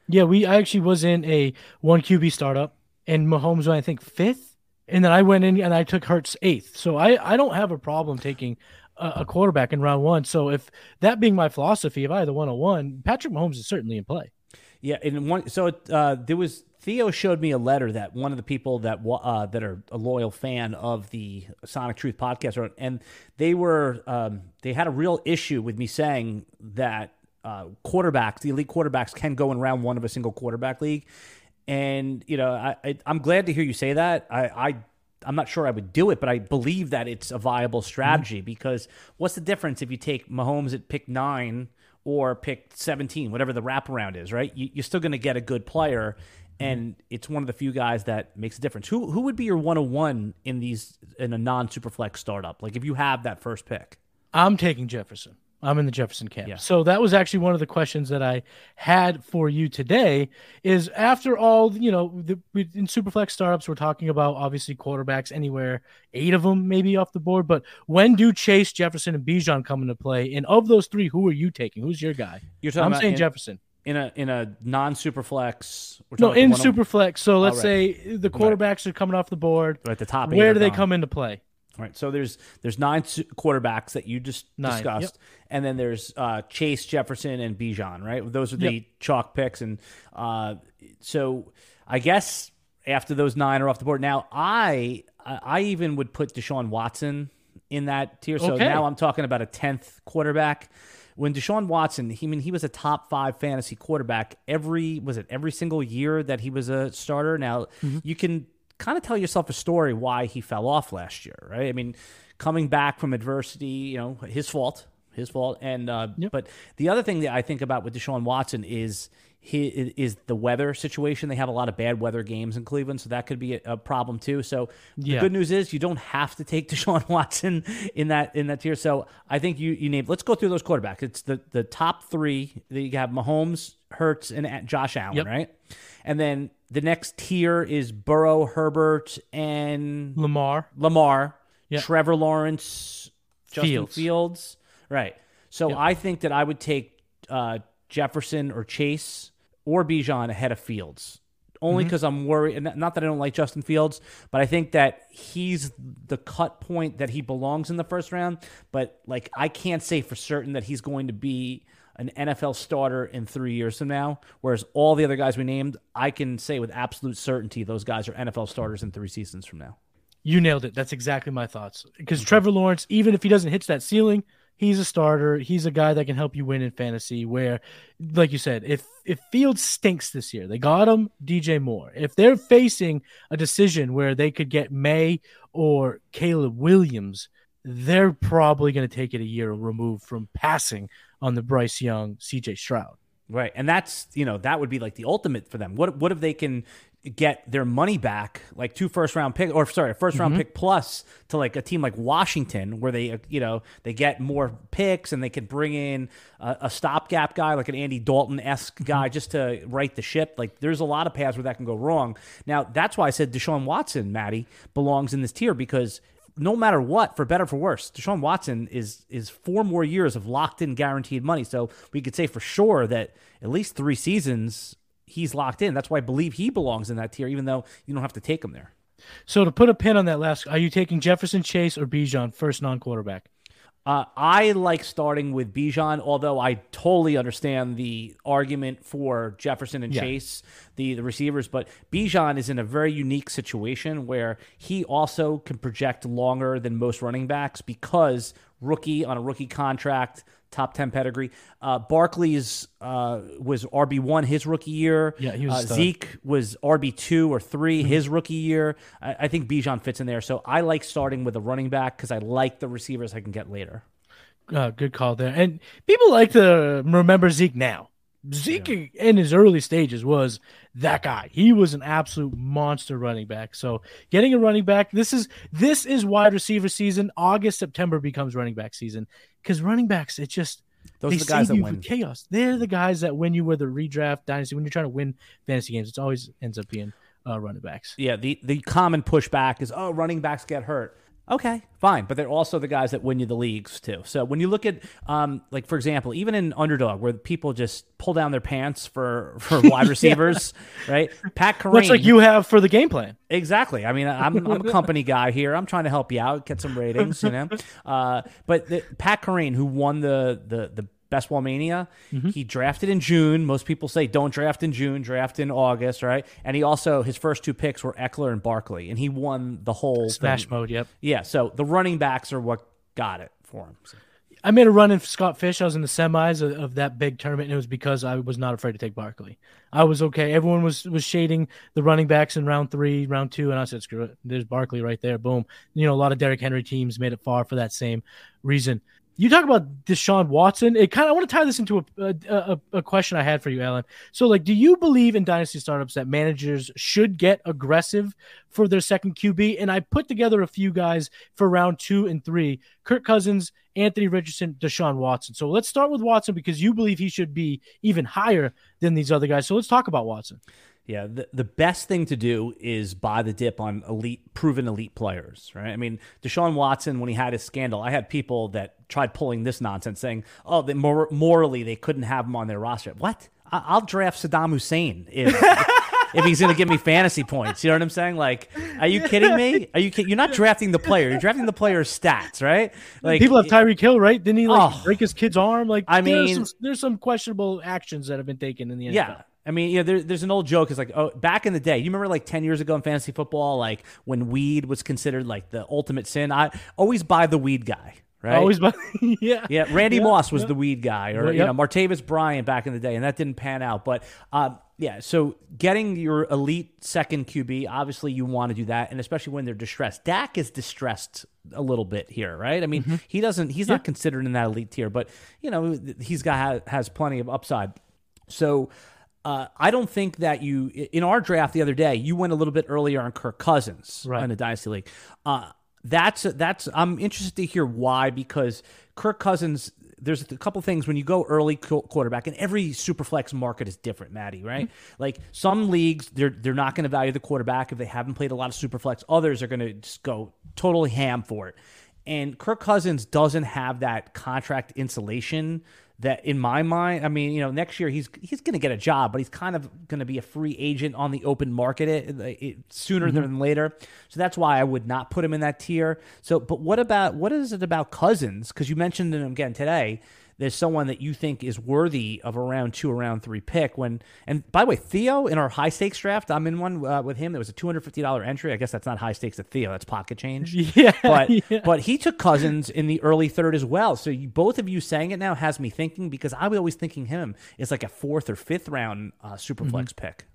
Yeah, we I actually was in a one QB startup, and Mahomes went I think fifth, and then I went in and I took Hurts eighth. So I I don't have a problem taking a, quarterback in round one. So if that being my philosophy, if I had the one on one, Patrick Mahomes is certainly in play. Yeah, and one so uh, there was Theo showed me a letter that one of the people that uh, that are a loyal fan of the Sonic Truth podcast wrote, and they were um, they had a real issue with me saying that uh, quarterbacks, the elite quarterbacks, can go in round one of a single quarterback league, and you know I, I I'm glad to hear you say that. I, I I'm not sure I would do it, but I believe that it's a viable mm-hmm. strategy because what's the difference if you take Mahomes at pick nine or pick 17, whatever the wraparound is, right? You, you're still going to get a good player, mm-hmm. and it's one of the few guys that makes a difference. Who who would be your 101 in these in a non superflex startup? Like if you have that first pick. I'm taking Jefferson. I'm in the Jefferson camp. Yeah. So that was actually one of the questions that I had for you today. Is after all, you know, the, we- in Superflex startups, we're talking about obviously quarterbacks anywhere, eight of them maybe off the board. But when do Chase, Jefferson, and Bijan come into play? And of those three, who are you taking? Who's your guy? You're talking I'm saying in- Jefferson. in a in a non superflex. No, in Superflex. So let's right. say the quarterbacks are coming off the board. at the top. Where do they gone. come into play? All right. So there's there's nine quarterbacks that you just Nine, discussed, yep. and then there's uh, Chase, Jefferson, and Bijan. Right. Those are the Yep. chalk picks, and uh, so I guess after those nine are off the board, now I I I even would put Deshaun Watson in that tier. So Okay. now I'm talking about a tenth quarterback. When Deshaun Watson, he I mean he was a top five fantasy quarterback every was it every single year that he was a starter. Now Mm-hmm. you can kind of tell yourself a story why he fell off last year, right? I mean, coming back from adversity, you know, his fault, his fault. And uh, but the other thing that I think about with Deshaun Watson is he is the weather situation. They have a lot of bad weather games in Cleveland, so that could be a, a problem too. So the Yeah. good news is you don't have to take Deshaun Watson in that in that tier. So I think you you named. Let's go through those quarterbacks. It's the the top three. that You have Mahomes, Hurts, and Josh Allen, Yep. right? And then the next tier is Burrow, Herbert, and Lamar. Lamar, Yeah. Trevor Lawrence, Justin Fields. Fields. Right. So I think that I would take uh, Jefferson or Chase or Bijan ahead of Fields. Only mhm. because I'm worried, and not that I don't like Justin Fields, but I think that he's the cut point that he belongs in the first round. But like, I can't say for certain that he's going to be an NFL starter in three years from now. Whereas all the other guys we named, I can say with absolute certainty those guys are NFL starters in three seasons from now. You nailed it. That's exactly my thoughts. Because mm-hmm. Trevor Lawrence, even if he doesn't hit that ceiling, he's a starter. He's a guy that can help you win in fantasy. Where, like you said, if if Fields stinks this year, they got him DJ Moore. If they're facing a decision where they could get May or Caleb Williams, they're probably going to take it a year removed from passing on the Bryce Young, CJ Stroud. Right. And that's, you know, that would be like the ultimate for them. What what if they can get their money back, like two first round pick, or sorry, a 1st round mm-hmm. pick plus to like a team like Washington, where they, you know, they get more picks and they can bring in a, a stopgap guy like an Andy Dalton esque mm-hmm. guy just to right the ship. Like there's a lot of paths where that can go wrong. Now that's why I said Deshaun Watson, Matty, belongs in this tier because no matter what, for better for worse, Deshaun Watson is is four more years of locked in guaranteed money. So we could say for sure that at least three seasons he's locked in. That's why I believe he belongs in that tier, even though you don't have to take him there. So to put a pin on that last, are you taking Jefferson Chase or Bijan first non quarterback? Uh, I like starting with Bijan, although I totally understand the argument for Jefferson and Yeah. Chase, the, the receivers. But Bijan is in a very unique situation where he also can project longer than most running backs because rookie on a rookie contract, top 10 pedigree. Uh, Barkley's uh, was RB1 his rookie year. Yeah, he was uh. Zeke was RB2 or 3 Mm-hmm. his rookie year. I, I think Bijan fits in there. So I like starting with a running back because I like the receivers I can get later. Uh, good call there. And people like to remember Zeke now. Zeke in his early stages was that guy. He was an absolute monster running back. So getting a running back, this is this is wide receiver season. August, September becomes running back season because running backs, it just Those are the guys save that you win. chaos. They're the guys that win you with a redraft dynasty when you're trying to win fantasy games. It always ends up being uh, running backs. Yeah, the, the common pushback is, oh, running backs get hurt. Okay, fine, but they're also the guys that win you the leagues too. So when you look at, um, like for example, even in underdog, where people just pull down their pants for for wide receivers, right? Pat Kareem, Much like you have for the game plan. Exactly. I mean, I'm, I'm a company guy here. I'm trying to help you out, get some ratings, you know. Uh, but the, Pat Corrine, who won the the the Best Ball Mania, mm-hmm. he drafted in June. Most people say don't draft in June, draft in August, right? And he also his first two picks were Ekeler and Barkley, and he won the whole Smash thing. mode, yep. Yeah. So the running backs are what got it for him. So- I made a run in Scott Fish. I was in the semis of, of that big tournament, and it was because I was not afraid to take Barkley. I was okay. Everyone was was shading the running backs in round three, round two, and I said, "Screw it." There's Barkley right there. Boom. You know, a lot of Derrick Henry teams made it far for that same reason. You talk about Deshaun Watson. It kind of I want to tie this into a, a a question I had for you, Alan. So, like, do you believe in dynasty startups that managers should get aggressive for their second QB? And I put together a few guys for round two and three: Kirk Cousins, Anthony Richardson, Deshaun Watson. So let's start with Watson because you believe he should be even higher than these other guys. So let's talk about Watson. Yeah, the, the best thing to do is buy the dip on elite, proven elite players, right? I mean, Deshaun Watson, when he had his scandal, I had people that tried pulling this nonsense, saying, "Oh, they mor- morally they couldn't have him on their roster." What? I- I'll draft Saddam Hussein if if he's going to give me fantasy points. You know what I'm saying? Like, are you kidding me? Are you? Kid- You're not drafting the player. You're drafting the player's stats, right? Like People have Tyreek Hill, right? Didn't he like Oh. break his kid's arm? Like, I there's mean- some, there's some questionable actions that have been taken in the NFL. Yeah. I mean, you know, there, there's an old joke. It's like, oh, back in the day, you remember like 10 years ago in fantasy football, like when weed was considered like the ultimate sin? I always buy the weed guy, right? Always, but yeah, Yeah, Randy Yeah, Moss was yeah. the weed guy, or Yep. you know, Martavis Bryant back in the day, and that didn't pan out. But um, yeah, so getting your elite second QB, obviously you want to do that, and especially when they're distressed. Dak is distressed a little bit here, right? I mean, Mm-hmm. he doesn't, he's not considered in that elite tier, but you know, he's got has plenty of upside. So. Uh, I don't think that you in our draft the other day you went a little bit earlier on Kirk Cousins Right. in the dynasty league. Uh, that's that's I'm interested to hear why because Kirk Cousins. There's a couple things when you go early quarterback, and every superflex market is different, Matty. Right? Like some leagues, they're they're not going to value the quarterback if they haven't played a lot of superflex. Others are going to just go totally ham for it. And Kirk Cousins doesn't have that contract insulation that in my mind, I mean, you know, next year he's he's going to get a job, but he's kind of going to be a free agent on the open market it, it, sooner mm-hmm. than later. So that's why I would not put him in that tier. So, but what about what is it about Cousins? Because you mentioned him again today there's someone that you think is worthy of a round two or round three pick. When and by the way, Theo in our high stakes draft, I'm in one uh, with him. There was a two hundred fifty dollar entry. I guess that's not high stakes at Theo. That's pocket change. Yeah, but yeah. but he took Cousins in the early third as well. So you, both of you saying it now has me thinking because I was always thinking him is like a fourth or fifth round uh, super flex Mm-hmm. pick.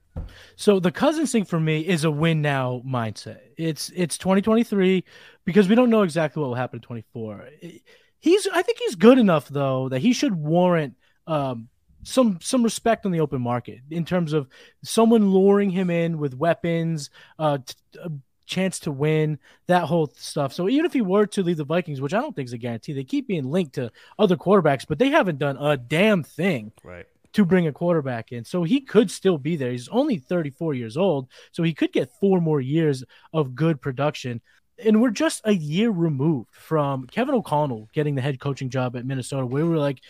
So the Cousins thing for me is a win now mindset. It's it's 2023 because we don't know exactly what will happen in 24. He's I think he's good enough though that he should warrant um, some some respect on the open market in terms of someone luring him in with weapons, uh, t- a chance to win, that whole stuff. So even if he were to leave the Vikings, which I don't think is a guarantee, they keep being linked to other quarterbacks, but they haven't done a damn thing Right. to bring a quarterback in. So he could still be there. He's only 34 years old, so he could get four more years of good production. And we're just a year removed from Kevin O'Connell getting the head coaching job at Minnesota, where we were like,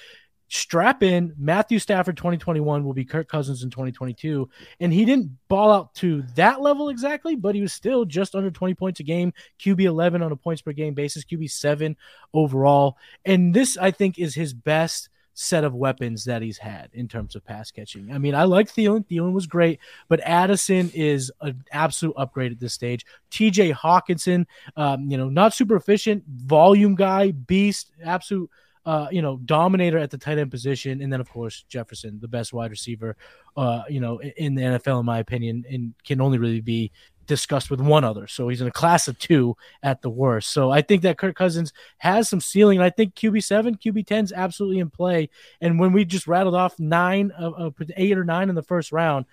strap in. Matthew Stafford 2021 will be Kirk Cousins in 2022. And he didn't ball out to that level exactly, but he was still just under 20 points a game, QB 11 on a points per game basis, QB 7 overall. And this, I think, is his best set of weapons that he's had in terms of pass catching. I mean, I like Thielen. Thielen was great, but Addison is an absolute upgrade at this stage. TJ Hockenson, um, you know, not super efficient, volume guy, beast, absolute uh, you know, dominator at the tight end position, and then of course Jefferson, the best wide receiver, uh, you know, in the NFL in my opinion, and can only really be discussed with one other. So he's in a class of two at the worst. So I think that Kirk Cousins has some ceiling, and I think QB seven, QB 10 is absolutely in play. And when we just rattled off nine, uh, eight or nine in the first round,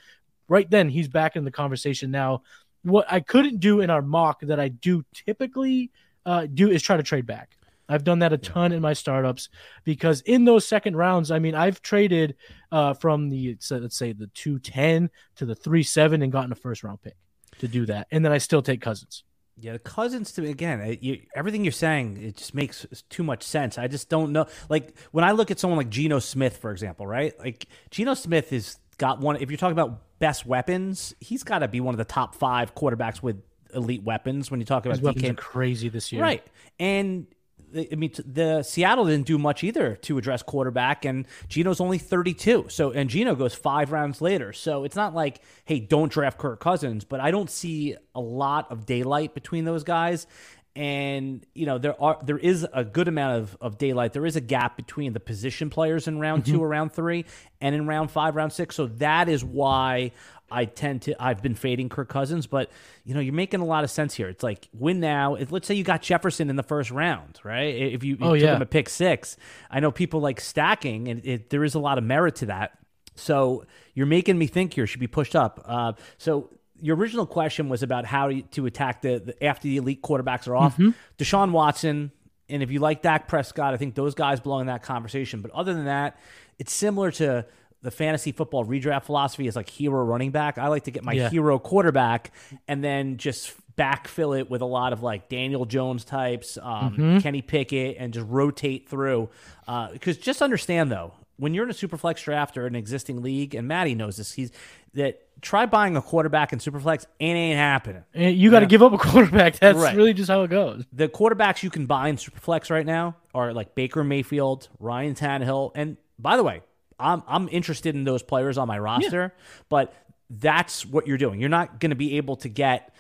right then he's back in the conversation now. What I couldn't do in our mock that I do typically uh, do is try to trade back. I've done that a ton in my startups because in those second rounds, I mean, I've traded uh, from the so let's say the two ten to the three seven and gotten a first round pick to do that, and then I still take Cousins. Yeah, the Cousins to me again. You, everything you're saying, it just makes too much sense. I just don't know. Like when I look at someone like Geno Smith, for example, right? Like Geno Smith has got one. If you're talking about best weapons, he's got to be one of the top five quarterbacks with elite weapons. When you talk about His weapons DK, are crazy this year, Right. And I mean, the Seattle didn't do much either to address quarterback, and Geno's only 32. So, and Geno goes five rounds later. So it's not like, hey, don't draft Kirk Cousins, but I don't see a lot of daylight between those guys. And you know there are there is a good amount of, of daylight. There is a gap between the position players in round two or round three, and in round five, round six. So that is why I tend to I've been fading Kirk Cousins, but you know, you're making a lot of sense here. It's like win now. If, let's say you got Jefferson in the first round, right? If you, you Oh, took yeah. him a pick six, I know people like stacking, and it, there is a lot of merit to that. So you're making me think here should be pushed up. Uh, so your original question was about how to, to attack the, the after the elite quarterbacks are off. Mm-hmm. Deshaun Watson, and if you like Dak Prescott, I think those guys belong in that conversation. But other than that, it's similar to the fantasy football redraft philosophy is like hero running back. I like to get my Yeah. hero quarterback and then just backfill it with a lot of like Daniel Jones types, um, mm-hmm. Kenny Pickett, and just rotate through. Uh, because just understand though, when you're in a superflex draft or an existing league, and Matty knows this, he's that try buying a quarterback in superflex, it ain't happening. And you got to give up a quarterback. That's Right. really just how it goes. The quarterbacks you can buy in superflex right now are like Baker Mayfield, Ryan Tannehill, and by the way, I'm I'm interested in those players on my roster, but that's what you're doing. You're not going to be able to get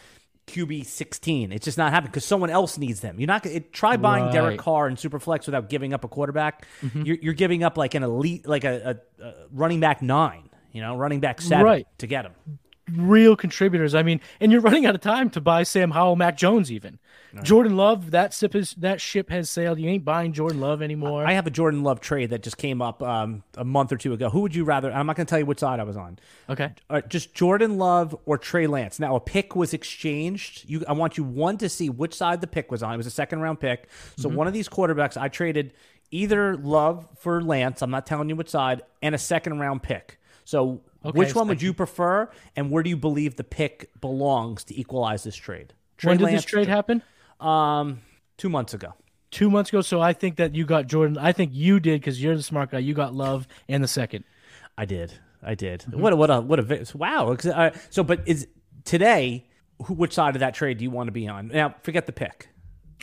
QB 16. It's just not happening because someone else needs them. You're not going to try buying Derek Right. Carr in superflex without giving up a quarterback. Mm-hmm. You're, you're giving up like an elite, like a, a, a running back nine, you know, running back seven Right. to get him. real contributors. I mean, and you're running out of time to buy Sam Howell, Mac Jones, even Jordan Love. That ship is that ship has sailed. You ain't buying Jordan Love anymore. I have a Jordan Love trade that just came up um, a month or two ago. Who would you rather? I'm not going to tell you which side I was on. okay, Uh, just Jordan Love or Trey Lance. Now a pick was exchanged. You, I want you one to see which side the pick was on. It was a second round pick. So Mm-hmm. one of these quarterbacks, I traded either Love for Lance. I'm not telling you which side, and a second round pick. So Okay, which one would you prefer, and where do you believe the pick belongs to equalize this trade? Trey when did Lance, this trade happen? Um, two months ago. Two months ago. So I think that you got Jordan. I think you did because you're the smart guy. You got Love and the second. I did. I did. Mm-hmm. What a what a what a wow. Uh, So, but is today? Who, which side of that trade do you want to be on? Now, forget the pick.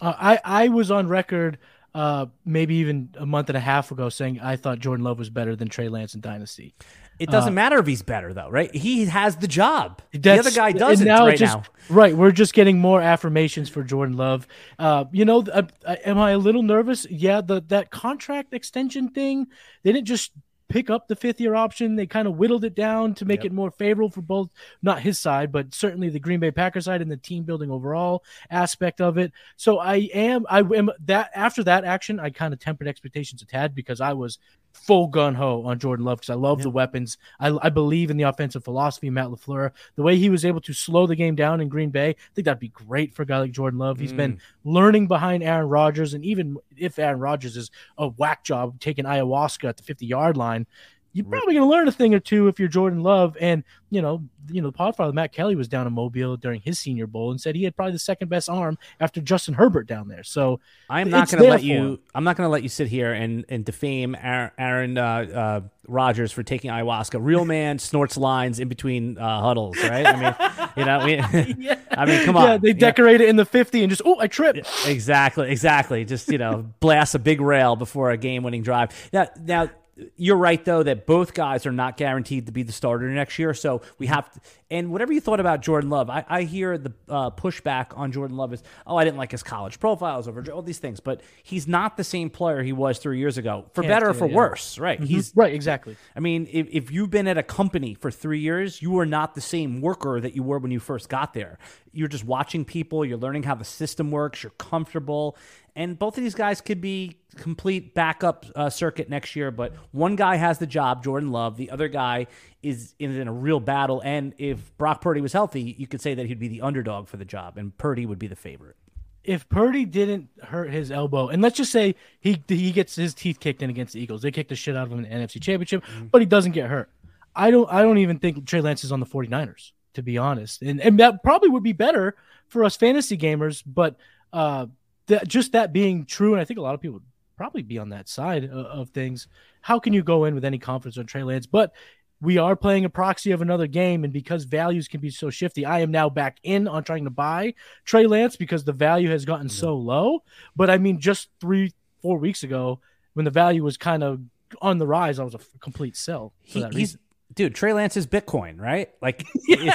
Uh, I I was on record uh, maybe even a month and a half ago, saying I thought Jordan Love was better than Trey Lance in Dynasty. It doesn't matter if he's better though, right? He has the job. the other guy doesn't now right just, now. Right, we're just getting more affirmations for Jordan Love. Uh, you know, uh, uh, am I a little nervous? Yeah, the that contract extension thing. They didn't just pick up the fifth year option. They kind of whittled it down to make it more favorable for both, not his side, but certainly the Green Bay Packers side and the team building overall aspect of it. So I am, I am that after that action, I kind of tempered expectations a tad because I was full gun ho on Jordan Love because I love the weapons. I, I believe in the offensive philosophy, of Matt LaFleur. The way he was able to slow the game down in Green Bay, I think that'd be great for a guy like Jordan Love. He's been mm. learning behind Aaron Rodgers, and even if Aaron Rodgers is a whack job taking ayahuasca at the 50 yard line. You're probably going to learn a thing or two if you're Jordan Love. And you know, you know, the podfather Matt Kelley was down in Mobile during his Senior Bowl and said he had probably the second best arm after Justin Herbert down there. So I am not going to let you. I'm not going to let you sit here and and defame Aaron, uh, uh, Rodgers for taking ayahuasca. Real man snorts lines in between uh, huddles, right? I mean, you know, we, I mean, come on. Yeah, they decorate it in the 50 and just oh, I tripped. Exactly, exactly. Just you know, blast a big rail before a game-winning drive. Now, now you're right though that both guys are not guaranteed to be the starter next year. So we have to. And whatever you thought about Jordan Love, I, I hear the uh, pushback on Jordan Love is, oh, I didn't like his college profiles over all these things, but he's not the same player he was three years ago, for Can't better or for yeah. worse. Right? He's Right, exactly. I mean, if, if you've been at a company for three years, you are not the same worker that you were when you first got there. You're just watching people, you're learning how the system works, you're comfortable. And both of these guys could be complete backup uh, circuit next year, but one guy has the job, Jordan Love. The other guy is in, in a real battle. And if Brock Purdy was healthy, you could say that he'd be the underdog for the job, and Purdy would be the favorite. if Purdy didn't hurt his elbow, and let's just say he he gets his teeth kicked in against the Eagles, they kick the shit out of him in the NFC Championship, but he doesn't get hurt. I don't I don't even think Trey Lance is on the 49ers, to be honest. And and that probably would be better for us fantasy gamers, but uh that just that being true, and I think a lot of people would probably be on that side of, of things. How can you go in with any confidence on Trey Lance? But we are playing a proxy of another game, and because values can be so shifty, I am now back in on trying to buy Trey Lance because the value has gotten so low. But I mean, just three, four weeks ago, when the value was kind of on the rise, I was a complete sell for He, that he's reason. Dude. Trey Lance is Bitcoin, right? Like he's,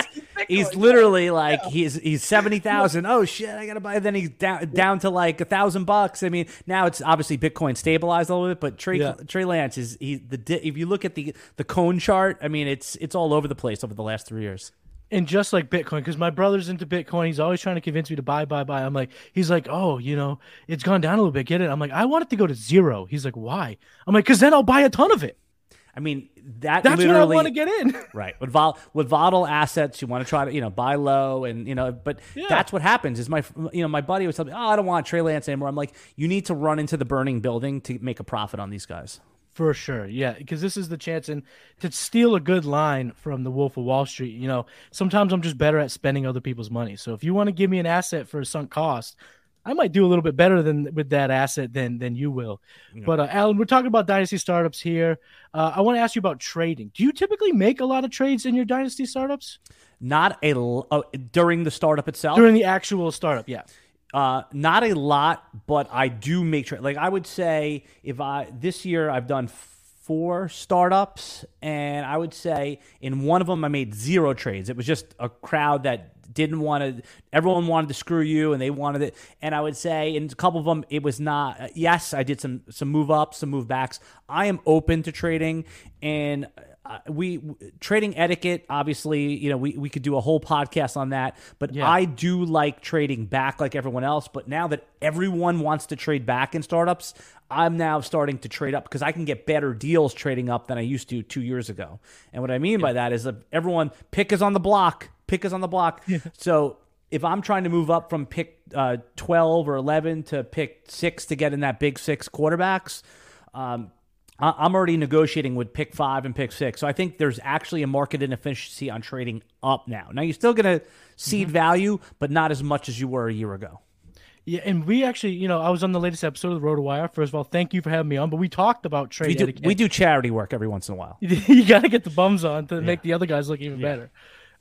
he's literally like he's he's seventy thousand. Oh shit, I gotta buy. Then he's down down to like a thousand bucks. I mean, now it's obviously Bitcoin stabilized a little bit, but Trey Yeah. Trey Lance is he the if you look at the the cone chart, I mean, it's it's all over the place over the last three years. And just like Bitcoin, because my brother's into Bitcoin, he's always trying to convince me to buy, buy, buy. I'm like, he's like, oh, you know, it's gone down a little bit. Get it? I'm like, I want it to go to zero. He's like, why? I'm like, because then I'll buy a ton of it. I mean, that That's what I want to get in. Right. With vol with volatile assets, you want to try to, you know, buy low and, you know, but that's what happens is my, you know, my buddy was telling me, oh, I don't want Trey Lance anymore. I'm like, you need to run into the burning building to make a profit on these guys. For sure, yeah, because this is the chance and to steal a good line from the Wolf of Wall Street. You know, sometimes I'm just better at spending other people's money. So if you want to give me an asset for a sunk cost, I might do a little bit better than with that asset than than you will. But uh, Alan, we're talking about dynasty startups here. Uh, I want to ask you about trading. Do you typically make a lot of trades in your dynasty startups Not a, oh, during the startup itself. during the actual startup? Yeah. Uh, not a lot, but I do make sure. Like I would say, if I this year I've done four startups, and I would say in one of them I made zero trades. It was just a crowd that didn't want to. Everyone wanted to screw you, and they wanted it. And I would say in a couple of them it was not. Yes, I did some some move ups, some move backs. I am open to trading, and uh, we trading etiquette obviously you know we, we could do a whole podcast on that but Yeah. i do like trading back like everyone else but now that everyone wants to trade back in startups i'm now starting to trade up because i can get better deals trading up than i used to two years ago and what i mean by that is that everyone pick is on the block pick is on the block so if i'm trying to move up from pick uh, 12 or 11 to pick 6 to get in that big six quarterbacks um, I- I'm already negotiating with pick five and pick six. So I think there's actually a market inefficiency on trading up now. Now you're still going to seed value, but not as much as you were a year ago. Yeah, and we actually, you know, I was on the latest episode of the RotoWire. First of all, thank you for having me on. But we talked about trade We do, etiquette. we do charity work every once in a while. you got to get the bums on to make the other guys look even better.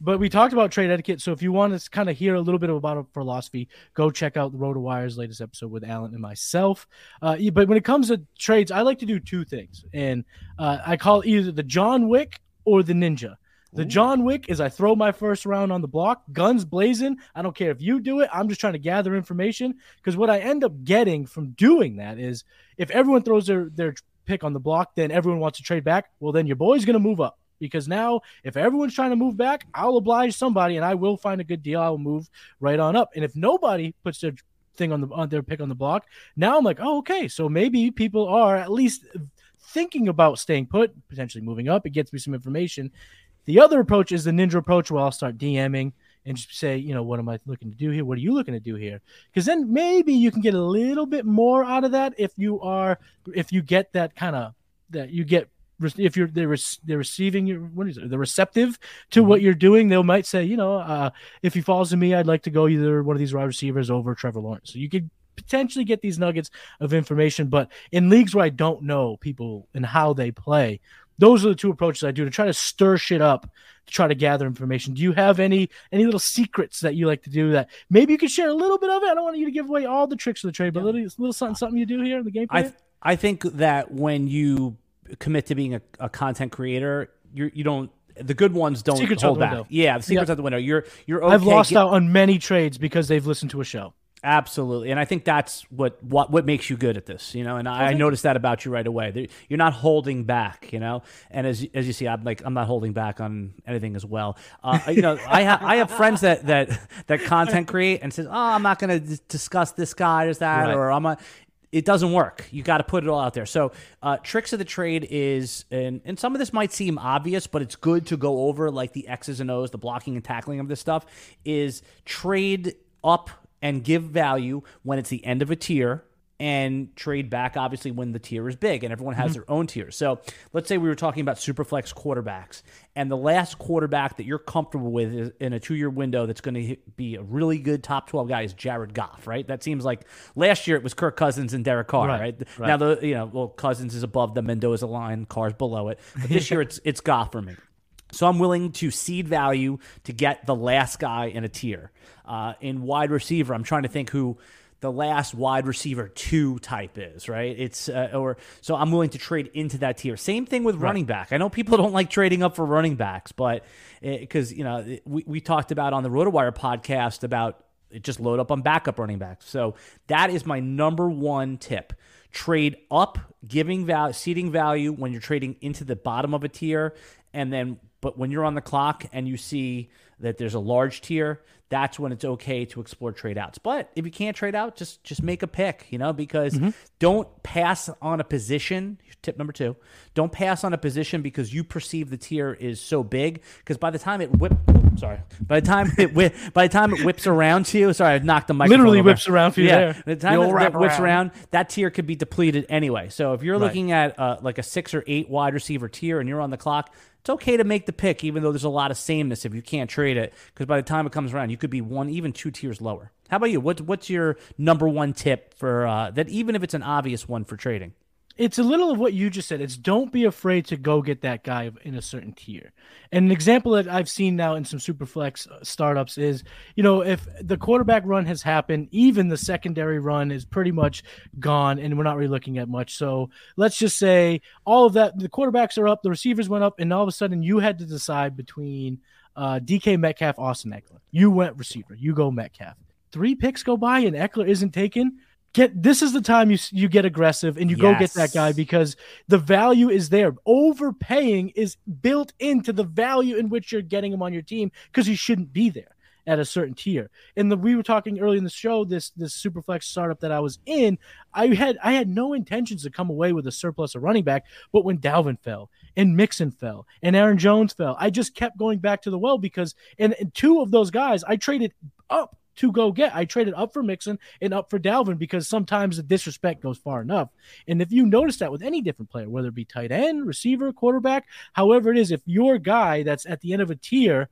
But we talked about trade etiquette. So if you want to kind of hear a little bit about a philosophy, go check out the RotoWire's latest episode with Alan and myself. Uh, but when it comes to trades, I like to do two things. And uh, I call either the John Wick or the Ninja. The Ooh. John Wick is I throw my first round on the block, guns blazing. I don't care if you do it. I'm just trying to gather information because what I end up getting from doing that is if everyone throws their their pick on the block, then everyone wants to trade back. Well, then your boy's going to move up because now if everyone's trying to move back, I'll oblige somebody and I will find a good deal. I will move right on up. And if nobody puts their thing on the on their pick on the block, now I'm like, oh, okay, so maybe people are at least thinking about staying put, potentially moving up. It gets me some information. The other approach is the ninja approach where I'll start DMing and just say, you know, what am I looking to do here? What are you looking to do here? Because then maybe you can get a little bit more out of that if you are, if you get that kind of that you get if you're they're, they're receiving your what is it they're receptive to mm-hmm. what you're doing they might say you know uh, if he falls to me i'd like to go either one of these wide receivers over trevor lawrence so you could potentially get these nuggets of information but in leagues where i don't know people and how they play those are the two approaches I do to try to stir shit up to try to gather information. Do you have any any little secrets that you like to do that maybe you could share a little bit of it? I don't want you to give away all the tricks of the trade, but yeah. little little something something you do here in the game. I th- I think that when you commit to being a, a content creator, you you don't the good ones don't secrets hold back. Window. Yeah, the secrets yep. out the window. You're you're. Okay I've lost get- out on many trades because they've listened to a show. Absolutely, and I think that's what what what makes you good at this, you know. And I, I noticed that about you right away. You're not holding back, you know. And as as you see, I'm like I'm not holding back on anything as well. Uh, you know, I have I have friends that that that content create and says, oh, I'm not going to discuss this guy or that, right. or I'm a. It doesn't work. You got to put it all out there. So, uh, tricks of the trade is, and and some of this might seem obvious, but it's good to go over like the X's and O's, the blocking and tackling of this stuff. Is trade up and give value when it's the end of a tier and trade back obviously when the tier is big and everyone has mm-hmm. their own tier. So let's say we were talking about superflex quarterbacks and the last quarterback that you're comfortable with is in a two-year window that's going to be a really good top 12 guy is Jared Goff, right? That seems like last year it was Kirk Cousins and Derek Carr, right? right? right. Now the you know, well Cousins is above the Mendoza line, Carr's below it. But this year it's it's Goff for me. So I'm willing to seed value to get the last guy in a tier. Uh, in wide receiver, I'm trying to think who the last wide receiver two type is, right? It's uh, or so I'm willing to trade into that tier. Same thing with right. running back. I know people don't like trading up for running backs, but because you know we, we talked about on the RotoWire podcast about just load up on backup running backs. So that is my number one tip. Trade up, giving value, seeding value when you're trading into the bottom of a tier, and then but when you're on the clock and you see that there's a large tier, that's when it's okay to explore trade outs. But if you can't trade out, just just make a pick, you know, because mm-hmm. don't pass on a position. Tip number two: don't pass on a position because you perceive the tier is so big. Because by the time it whip, sorry, by the time it whip, by the time it whips around to you, sorry, I knocked the mic. Literally over. whips around for you. Yeah, there. the time it, it whips around, that tier could be depleted anyway. So if you're right. looking at uh, like a six or eight wide receiver tier and you're on the clock, it's okay to make the pick, even though there's a lot of sameness if you can't trade it, because by the time it comes around, you could be one, even two tiers lower. How about you? What, what's your number one tip for uh, that? Even if it's an obvious one for trading it's a little of what you just said. It's don't be afraid to go get that guy in a certain tier. And an example that I've seen now in some superflex uh, startups is, you know, if the quarterback run has happened, even the secondary run is pretty much gone, and we're not really looking at much. So let's just say all of that, the quarterbacks are up, the receivers went up, and all of a sudden you had to decide between uh, DK Metcalf, Austin Ekeler. You went receiver, you go Metcalf. Three picks go by and Ekeler isn't taken get this is the time you you get aggressive and you yes. go get that guy because the value is there. Overpaying is built into the value in which you're getting him on your team because he shouldn't be there at a certain tier. And the we were talking early in the show this this superflex startup that I was in, I had I had no intentions to come away with a surplus of running back, but when Dalvin fell and Mixon fell and Aaron Jones fell, I just kept going back to the well because and, and two of those guys I traded up to go get. I traded up for Mixon and up for Dalvin because sometimes the disrespect goes far enough. And if you notice that with any different player, whether it be tight end, receiver, quarterback, however it is, if your guy that's at the end of a tier,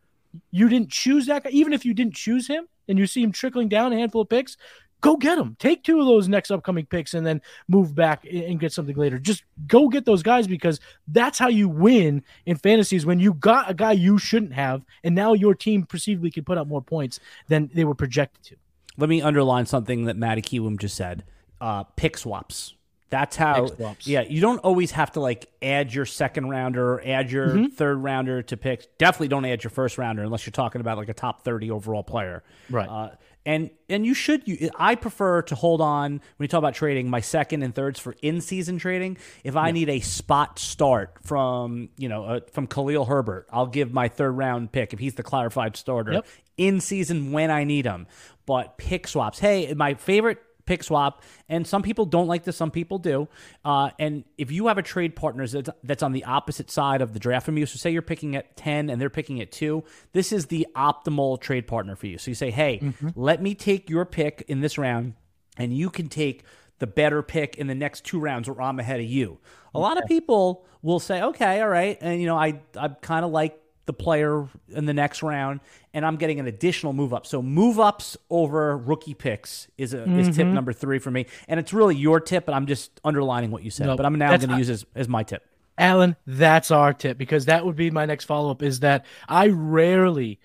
you didn't choose that guy, even if you didn't choose him and you see him trickling down a handful of picks, go get them. Take two of those next upcoming picks and then move back and get something later. Just go get those guys because that's how you win in fantasies when you got a guy you shouldn't have, and now your team perceivably can put up more points than they were projected to. Let me underline something that Matty Kiwoom just said. Uh, pick swaps. That's how. Yeah, you don't always have to like add your second rounder, add your mm-hmm. third rounder to picks. Definitely don't add your first rounder unless you're talking about like a top thirty overall player. Right. Uh, and and you should. You, I prefer to hold on when you talk about trading my second and thirds for in season trading. If I yeah. need a spot start from you know uh, from Khalil Herbert, I'll give my third round pick if he's the clarified starter yep. in season when I need him. But pick swaps. Hey, my favorite pick swap. And some people don't like this, some people do. Uh, and if you have a trade partner that's, that's on the opposite side of the draft from you, so say you're picking at 10 and they're picking at 2, this is the optimal trade partner for you. So you say, hey, mm-hmm. let me take your pick in this round, and you can take the better pick in the next two rounds where I'm ahead of you. A lot of people will say, okay, all right. And, you know, I, I kind of like the player in the next round, and I'm getting an additional move up. So move ups over rookie picks is a, mm-hmm. is tip number three for me, and it's really your tip, but I'm just underlining what you said. Nope, but I'm now going to use as as my tip. Alan, that's our tip because that would be my next follow up. Is that I rarely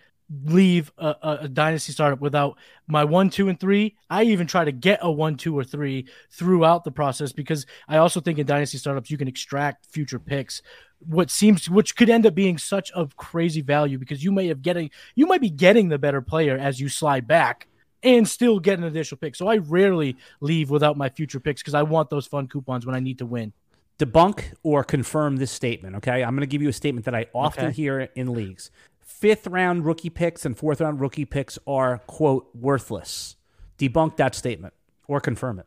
leave a, a, a, dynasty startup without my one, two, and three. I even try to get a one, two, or three throughout the process because I also think in dynasty startups you can extract future picks. What seems which could end up being such a crazy value because you may have getting you might be getting the better player as you slide back and still get an additional pick. So I rarely leave without my future picks because I want those fun coupons when I need to win. Debunk or confirm this statement, okay? I'm going to give you a statement that I often okay. hear in leagues fifth round rookie picks and fourth round rookie picks are, quote, worthless. Debunk that statement or confirm it.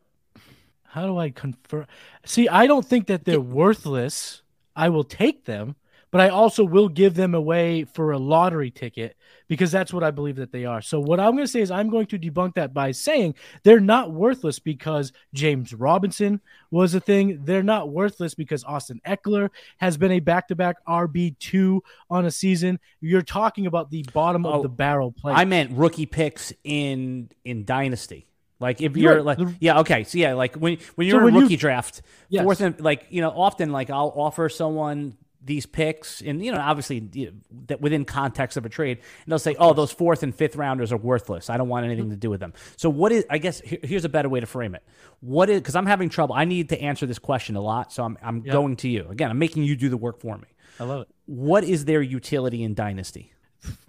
How do I confirm? See, I don't think that they're worthless. I will take them but I also will give them away for a lottery ticket because that's what I believe that they are. So what I'm going to say is I'm going to debunk that by saying they're not worthless because James Robinson was a thing. They're not worthless because Austin Ekeler has been a back-to-back RB2 on a season. You're talking about the bottom oh, of the barrel play. I meant rookie picks in in dynasty. Like if you're right. like yeah okay so yeah like when when you're so in a rookie you, draft yes. fourth and like you know often like I'll offer someone these picks, and you know, obviously you know, that within context of a trade, and they'll say, "Oh, those fourth and fifth rounders are worthless. I don't want anything mm-hmm. to do with them." So, what is? I guess here's a better way to frame it. What is? Because I'm having trouble. I need to answer this question a lot, so I'm I'm yep. going to you again. I'm making you do the work for me. I love it. What is their utility in Dynasty?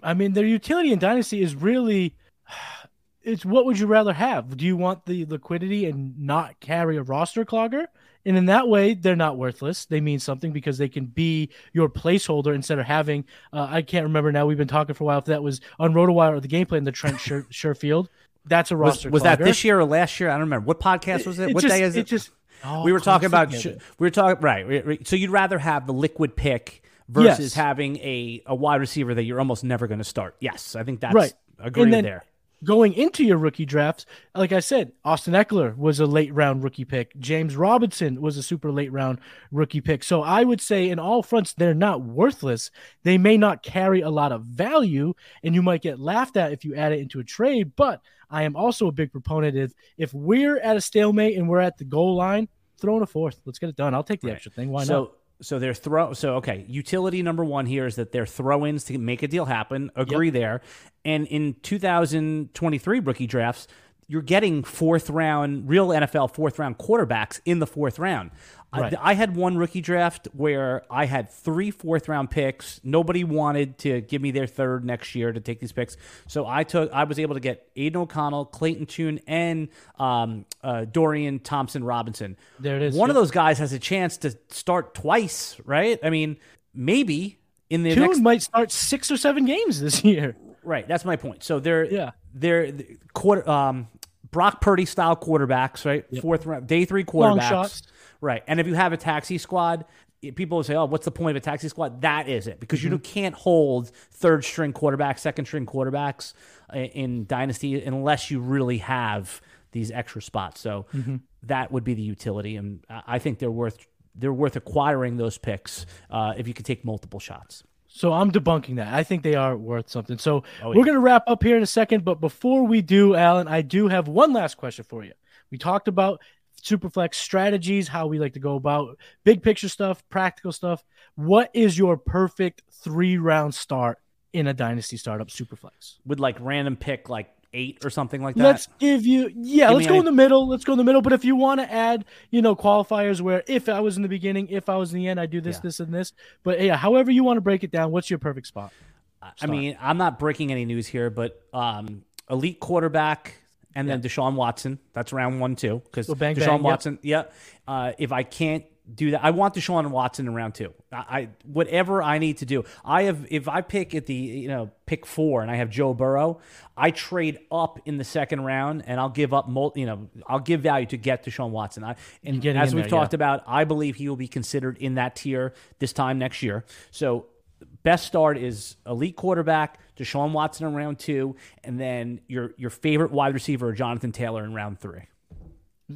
I mean, their utility in Dynasty is really. It's what would you rather have? Do you want the liquidity and not carry a roster clogger? And in that way, they're not worthless. They mean something because they can be your placeholder instead of having. Uh, I can't remember now. We've been talking for a while if that was on RotoWire or the gameplay in the Trent Sher- Sherfield. That's a roster. Was, was that this year or last year? I don't remember. What podcast was it? it what just, day is it? It just. Oh, we were talking about. Sh- we were talking right. So you'd rather have the liquid pick versus yes. having a, a wide receiver that you're almost never going to start. Yes, I think that's right. Agreed then, there going into your rookie drafts, like I said, Austin Ekeler was a late round rookie pick. James Robinson was a super late round rookie pick. So I would say, in all fronts, they're not worthless. They may not carry a lot of value, and you might get laughed at if you add it into a trade. But I am also a big proponent of if we're at a stalemate and we're at the goal line, throw in a fourth. Let's get it done. I'll take the right. extra thing. Why so, not? So they're throw. So okay, utility number one here is that they're throw-ins to make a deal happen. Agree yep. there. And in 2023 rookie drafts, you're getting fourth round, real NFL fourth round quarterbacks in the fourth round. Right. I, I, had one rookie draft where I had three fourth round picks. Nobody wanted to give me their third next year to take these picks, so I took. I was able to get Aidan O'Connell, Clayton Tune, and um, uh, Dorian Thompson-Robinson. There it is. One of those guys has a chance to start twice, right? I mean, maybe in the Tune next might start six or seven games this year. Right, that's my point. So they're yeah they're quarter um, Brock Purdy style quarterbacks, right? Yep. Fourth round, day three quarterbacks, right? And if you have a taxi squad, people will say, "Oh, what's the point of a taxi squad?" That is it because mm-hmm. you can't hold third string quarterbacks, second string quarterbacks in dynasty unless you really have these extra spots. So mm-hmm. that would be the utility, and I think they're worth they're worth acquiring those picks uh, if you could take multiple shots. So I'm debunking that. I think they are worth something. So Oh, we're going to wrap up here in a second. But before we do, Alan, I do have one last question for you. We talked about Superflex strategies, how we like to go about big picture stuff, practical stuff. What is your perfect three round start in a dynasty startup Superflex? With like random pick, like eight or something like that. Let's give you, yeah, Give let's go in the middle. Let's go in the middle. But if you want to add, you know, qualifiers where if I was in the beginning, if I was in the end, I do this, Yeah. this, and this. But yeah, however you want to break it down, what's your perfect spot? I mean, I'm not breaking any news here, but um, elite quarterback and then Deshaun Watson. That's round one too, because So Deshaun bang, yep. Watson. Yeah. Uh, if I can't do that, I want Deshaun Watson in round two. I, I whatever I need to do. I have if I pick at the you know pick four and I have Joe Burrow, I trade up in the second round and I'll give up mul- you know I'll give value to get Deshaun Watson. I and as we've there, talked yeah. about, I believe he will be considered in that tier this time next year. So best start is elite quarterback, Deshaun Watson in round two, and then your your favorite wide receiver, Jonathan Taylor, in round three.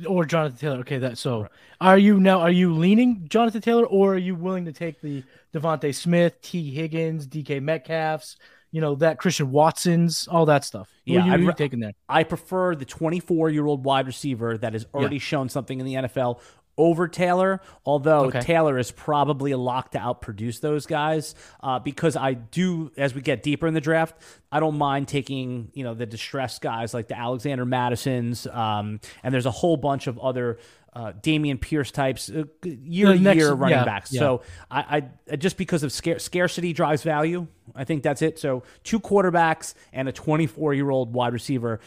Or Jonathan Taylor. Okay, that so are you now are you leaning Jonathan Taylor or are you willing to take the DeVonta Smith, Tee Higgins, DK Metcalfs, you know, that Christian Watsons, all that stuff? Yeah, you, I'd who you ra- taking there? I prefer the 24 year old wide receiver that has already shown something in the NFL over Taylor, although Okay. Taylor is probably a lock to outproduce those guys. Uh, because I do, as we get deeper in the draft, I don't mind taking you know the distressed guys like the Alexander Mattisons, um, and there's a whole bunch of other. Uh, Dameon Pierce types, uh, year next- year running yeah, backs. yeah. So I, I just because of scar- scarcity drives value. I think that's it. So two quarterbacks and a 24 year old wide receiver.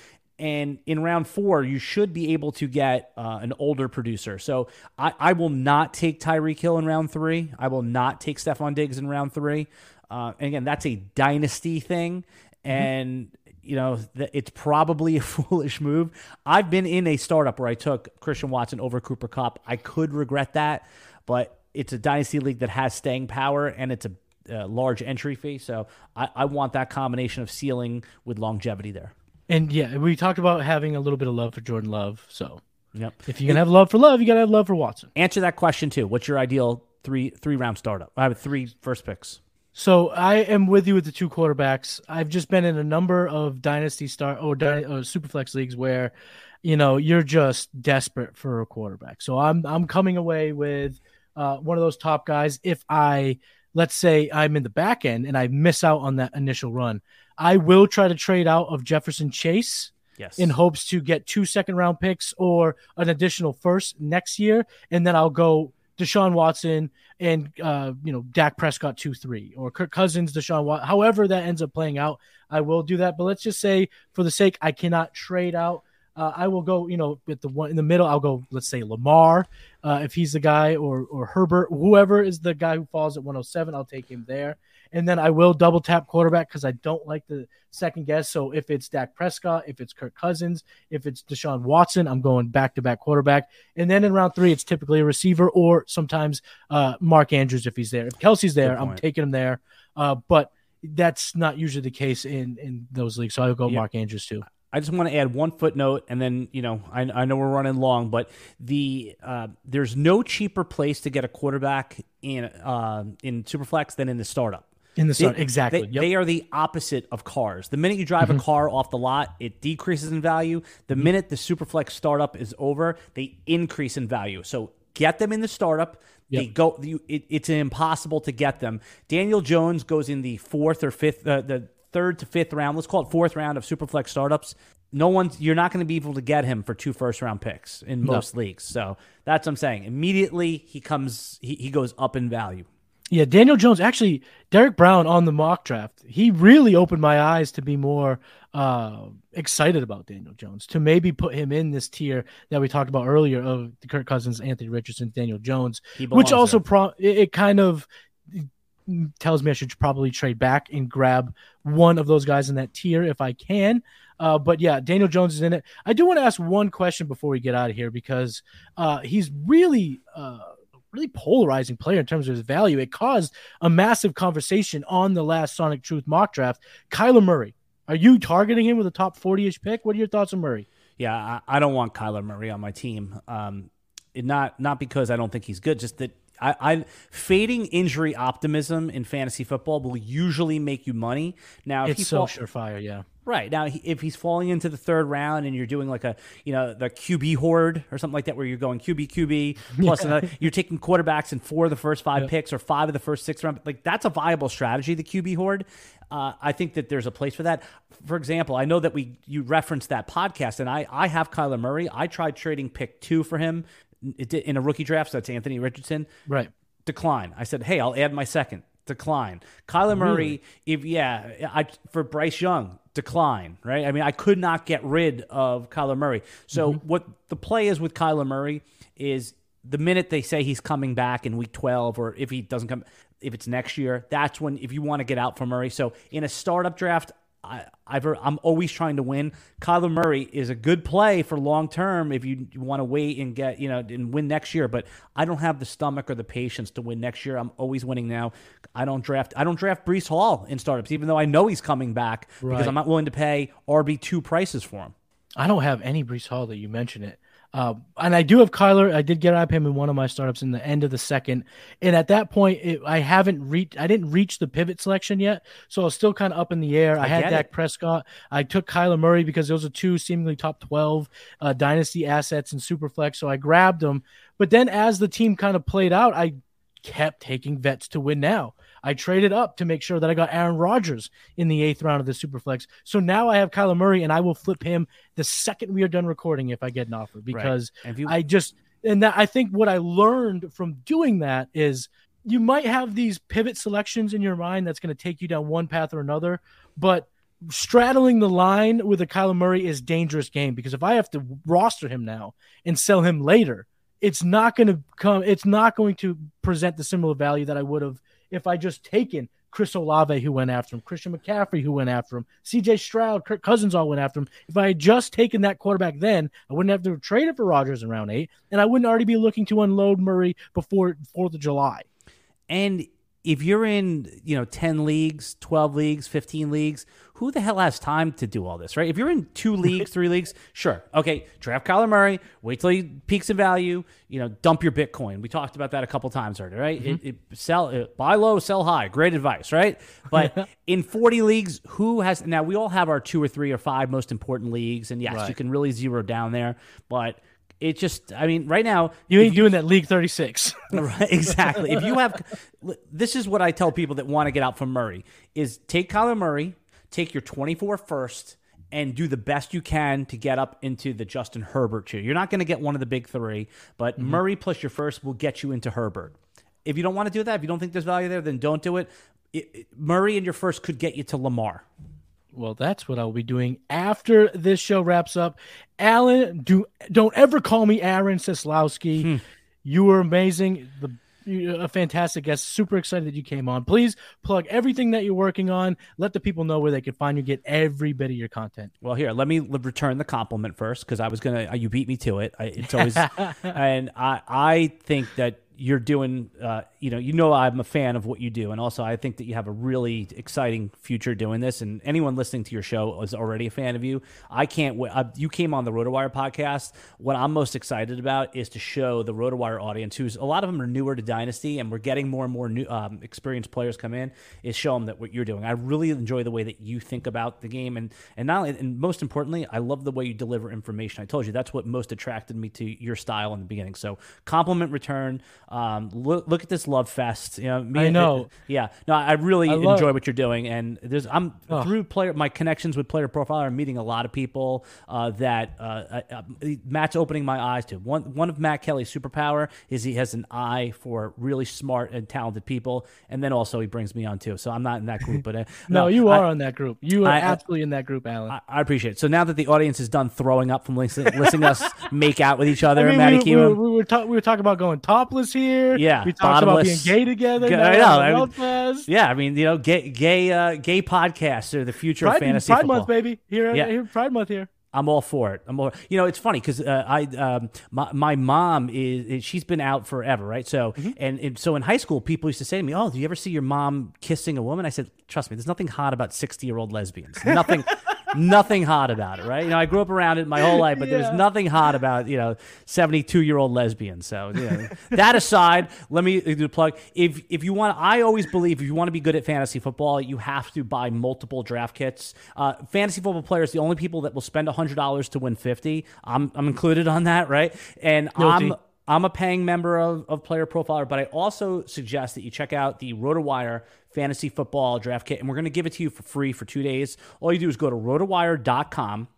And in round four, you should be able to get uh, an older producer. So I, I will not take Tyreek Hill in round three. I will not take Stefon Diggs in round three. Uh, and again, that's a dynasty thing. And, you know, th- it's probably a foolish move. I've been in a startup where I took Christian Watson over Cooper Kupp. I could regret that, but it's a dynasty league that has staying power and it's a uh, large entry fee. So I, I want that combination of ceiling with longevity there. And yeah, we talked about having a little bit of love for Jordan Love. So Yep. if you can have love for love, you gotta have love for Watson. Answer that question too. What's your ideal three three round startup? I have three first picks. So I am with you with the two quarterbacks. I've just been in a number of dynasty star or, or superflex leagues where, you know, you're just desperate for a quarterback. So I'm I'm coming away with uh, one of those top guys. If I let's say I'm in the back end and I miss out on that initial run, I will try to trade out of Jefferson Chase Yes. in hopes to get two second round picks or an additional first next year, and then I'll go Deshaun Watson and uh, you know Dak Prescott two three or Kirk Cousins, Deshaun Watson. However that ends up playing out, I will do that. But let's just say for the sake I cannot trade out. Uh, I will go, you know, with the one in the middle. I'll go, let's say Lamar, uh, if he's the guy, or or Herbert, whoever is the guy who falls at 107. I'll take him there, and then I will double tap quarterback because I don't like the second guess. So if it's Dak Prescott, if it's Kirk Cousins, if it's Deshaun Watson, I'm going back to back quarterback. And then in round three, it's typically a receiver or sometimes uh, Mark Andrews if he's there. If Kelce's there, I'm taking him there. Uh, but that's not usually the case in in those leagues. So I'll go Yeah. Mark Andrews too. I just want to add one footnote, and then you know I, I know we're running long, but the uh, there's no cheaper place to get a quarterback in uh, in Superflex than in the startup. In the start, They- exactly. They, Yep. Mm-hmm. they are the opposite of cars. The minute you drive a car off the lot, it decreases in value. The Mm-hmm. minute the Superflex startup is over, they increase in value. So get them in the startup. They go. You, it, it's impossible to get them. Daniel Jones goes in the fourth or fifth, uh, the third to fifth round. Let's call it fourth round of Superflex startups. No one's. You're not going to be able to get him for two first round picks in most leagues. So that's what I'm saying. Immediately he comes. He, he goes up in value. Yeah, Daniel Jones. Actually, Derek Brown on the mock draft, he really opened my eyes to be more uh, excited about Daniel Jones, to maybe put him in this tier that we talked about earlier of the Kirk Cousins, Anthony Richardson, Daniel Jones, which also pro- it, it kind of tells me I should probably trade back and grab one of those guys in that tier if I can. Uh, but yeah, Daniel Jones is in it. I do want to ask one question before we get out of here because uh, he's really. Uh, really polarizing player in terms of his value. It caused a massive conversation on the last Sonic Truth mock draft. Kyler Murray, are you targeting him with a top 40 ish pick? What are your thoughts on Murray? Yeah, I, I don't want Kyler Murray on my team. Um, not not because I don't think he's good, just that I, I fading injury optimism in fantasy football will usually make you money. Now, if It's so fall- surefire, yeah. Right now, if he's falling into the third round and you're doing like a you know the QB hoard or something like that, where you're going QB QB plus another, you're taking quarterbacks in four of the first five picks or five of the first six round, like that's a viable strategy. The QB hoard, uh, I think that there's a place for that. For example, I know that we you referenced that podcast, and I I have Kyler Murray. I tried trading pick two for him. In a rookie draft, so that's Anthony Richardson Right. decline. I said, hey, I'll add my second. Decline. Kyler Murray, if yeah, I for Bryce Young, decline. Right. I mean, I could not get rid of Kyler Murray. So mm-hmm. what the play is with Kyler Murray is the minute they say he's coming back in week twelve, or if he doesn't come, if it's next year, that's when if you want to get out from Murray. So in a startup draft, I, I've I'm always trying to win. Kyler Murray is a good play for long term if you, want to wait and get you know and win next year. But I don't have the stomach or the patience to win next year. I'm always winning now. I don't draft. I don't draft Breece Hall in startups, even though I know he's coming back because I'm not willing to pay RB two prices for him. I don't have any Breece Hall that you mention it. Uh, and I do have Kyler. I did get up him in one of my startups in the end of the second, and at that point, it, I haven't reached. I didn't reach the pivot selection yet, so I was still kind of up in the air. I, I had Dak it. Prescott. I took Kyler Murray because those are two seemingly top twelve uh, dynasty assets in Superflex, so I grabbed them. But then, as the team kind of played out, I kept taking vets to win now. I traded up to make sure that I got Aaron Rodgers in the eighth round of the Superflex. So now I have Kyler Murray, and I will flip him the second we are done recording if I get an offer because if you- I just and that I think what I learned from doing that is you might have these pivot selections in your mind that's going to take you down one path or another, but straddling the line with a Kyler Murray is dangerous game because if I have to roster him now and sell him later, it's not going to come. It's not going to present the similar value that I would have if I just taken Chris Olave, who went after him, Christian McCaffrey, who went after him, C.J. Stroud, Kirk Cousins all went after him. If I had just taken that quarterback then, I wouldn't have to trade it for Rodgers in round eight, and I wouldn't already be looking to unload Murray before Fourth of July. And if you're in, you know, 10 leagues, 12 leagues, 15 leagues, who the hell has time to do all this, right? If you're in two leagues, three leagues, sure. Okay, draft Kyler Murray, wait till he peaks in value, you know, dump your Bitcoin. We talked about that a couple times already, right? Mm-hmm. It, it, sell it, buy low, sell high. Great advice, right? But in 40 leagues, who has now we all have our two or three or five most important leagues and yes, Right. you can really zero down there, but it just I mean, right now You ain't doing that League 36. Right, exactly. If you have, this is what I tell people that want to get out from Murray: is take Kyler Murray, take your 24 first, and do the best you can to get up into the Justin Herbert tier. You're not going to get one of the big three, but mm-hmm. Murray plus your first will get you into Herbert. If you don't want to do that, if you don't think there's value there, then don't do it. It- it- Murray and your first could get you to Lamar. Well, that's what I'll be doing after this show wraps up. Alan, do don't ever call me Aaron Seslowski. You were amazing. The a fantastic guest. Super excited that you came on. Please plug everything that you're working on. Let the people know where they can find you. Get every bit of your content. Well, here, let me return the compliment first because I was gonna. uh, You beat me to it. I, it's always, and I I think that you're doing. Uh, you know, you know, I'm a fan of what you do, and also I think that you have a really exciting future doing this. And anyone listening to your show is already a fan of you. I can't wait. You came on the RotoWire podcast. What I'm most excited about is to show the RotoWire audience, who's a lot of them are newer to Dynasty, and we're getting more and more new um, experienced players come in. Is show them that what you're doing. I really enjoy the way that you think about the game, and and not only, and most importantly, I love the way you deliver information. I told you that's what most attracted me to your style in the beginning. So compliment return. Um, look look at this love fest. You know, me I and- know. yeah, no, I really I enjoy what you're doing, and there's I'm through player my connections with Player Profiler. I'm meeting a lot of people uh, that uh, uh, uh, Matt's opening my eyes to. One one of Matt Kelley's superpower is he has an eye for really smart and talented people, and then also he brings me on too. So I'm not in that group, but uh, No, you I- are on that group. You are I- I- absolutely in that group, Alan. I, I appreciate it. So now that the audience is done throwing up from listening, listening us make out with each other, I mean, Matty we, we, we were talk, we were talking about going topless here. Yeah, we talked about being gay together. Now I know, I mean- Yeah, I mean, you know, gay, gay, uh, gay podcasts are the future of fantasy Pride football. Month, baby. Here, Yeah. here, Pride Month here. I'm all for it. I'm all, you know, it's funny because uh, I, um, my, my mom is, is- she's been out forever, right? So, Mm-hmm. and, and so in high school, people used to say to me, "Oh, do you ever see your mom kissing a woman?" I said, "Trust me, there's nothing hot about 60 year old lesbians. Nothing." Nothing hot about it, right? You know, I grew up around it my whole life, but Yeah. there's nothing hot about you know 72 year old lesbians. So you know, that aside, let me do a plug. If if you want, I always believe if you want to be good at fantasy football, you have to buy multiple draft kits. Uh, fantasy football players, the only people that will spend hundred dollars to win fifty. I'm I'm included on that, right? And Guilty. I'm I'm a paying member of, of Player Profiler, but I also suggest that you check out the RotoWire Fantasy Football Draft Kit, and we're going to give it to you for free for two days. All you do is go to rotowire.com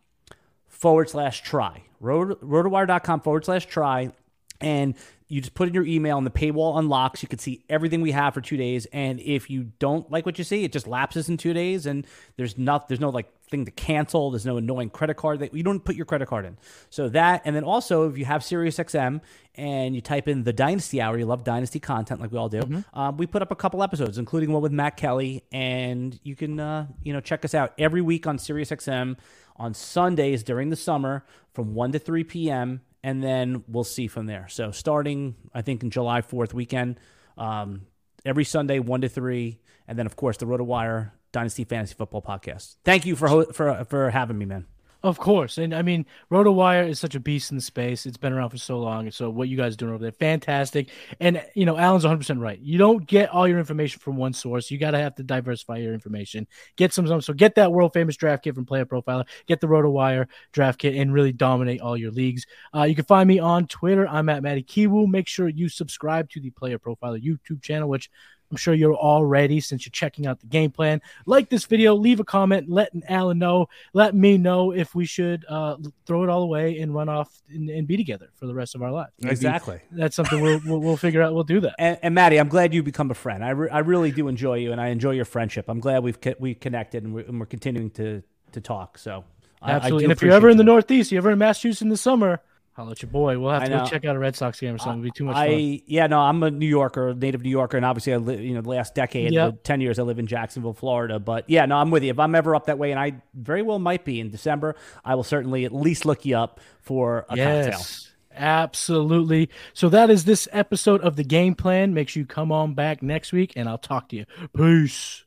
forward slash try. Rot- Rotowire.com forward slash try. And you just put in your email and the paywall unlocks. You can see everything we have for two days. And if you don't like what you see, it just lapses in two days and there's not there's no like thing to cancel. There's no annoying credit card that you don't put your credit card in. So that and then also if you have SiriusXM and you type in the Dynasty Hour, you love Dynasty content like we all do. Um, we put up a couple episodes, including one with Matt Kelley, and you can uh, you know check us out every week on SiriusXM on Sundays during the summer from 1 to 3 p.m. And then we'll see from there. So starting, I think, in July 4th weekend, um, every Sunday, 1 to 3. And then, of course, the RotoWire Dynasty Fantasy Football Podcast. Thank you for, ho- for, for having me, man. Of course. And I mean, RotoWire is such a beast in the space. It's been around for so long. So what you guys doing over there, fantastic. And, you know, Alan's 100% right. You don't get all your information from one source. You got to have to diversify your information. Get some, some. So get that world famous draft kit from Player Profiler. Get the RotoWire draft kit and really dominate all your leagues. Uh, you can find me on Twitter. I'm at Matty Kiwoom. Make sure you subscribe to the Player Profiler YouTube channel, which I'm sure you're all ready since you're checking out the game plan. Like this video, leave a comment, let Alan know, let me know if we should uh, throw it all away and run off and, and be together for the rest of our lives. Maybe Exactly. That's something we'll, we'll, we'll figure out. We'll do that. And, and Matty, I'm glad you become a friend. I, re- I really do enjoy you, and I enjoy your friendship. I'm glad we've co- we connected, and we're, and we're continuing to to talk. So Absolutely. and if you're ever in the that. Northeast, you're ever in Massachusetts in the summer, holla at your boy. We'll have to go check out a Red Sox game or something. It'd be too much I fun. yeah no I'm a New Yorker, native New Yorker, and obviously I live you know the last decade, Yep. the ten years I live in Jacksonville, Florida. But yeah, no, I'm with you. If I'm ever up that way, and I very well might be in December, I will certainly at least look you up for a cocktail. Yes. Absolutely. So that is this episode of the game plan. Make sure you come on back next week and I'll talk to you. Peace.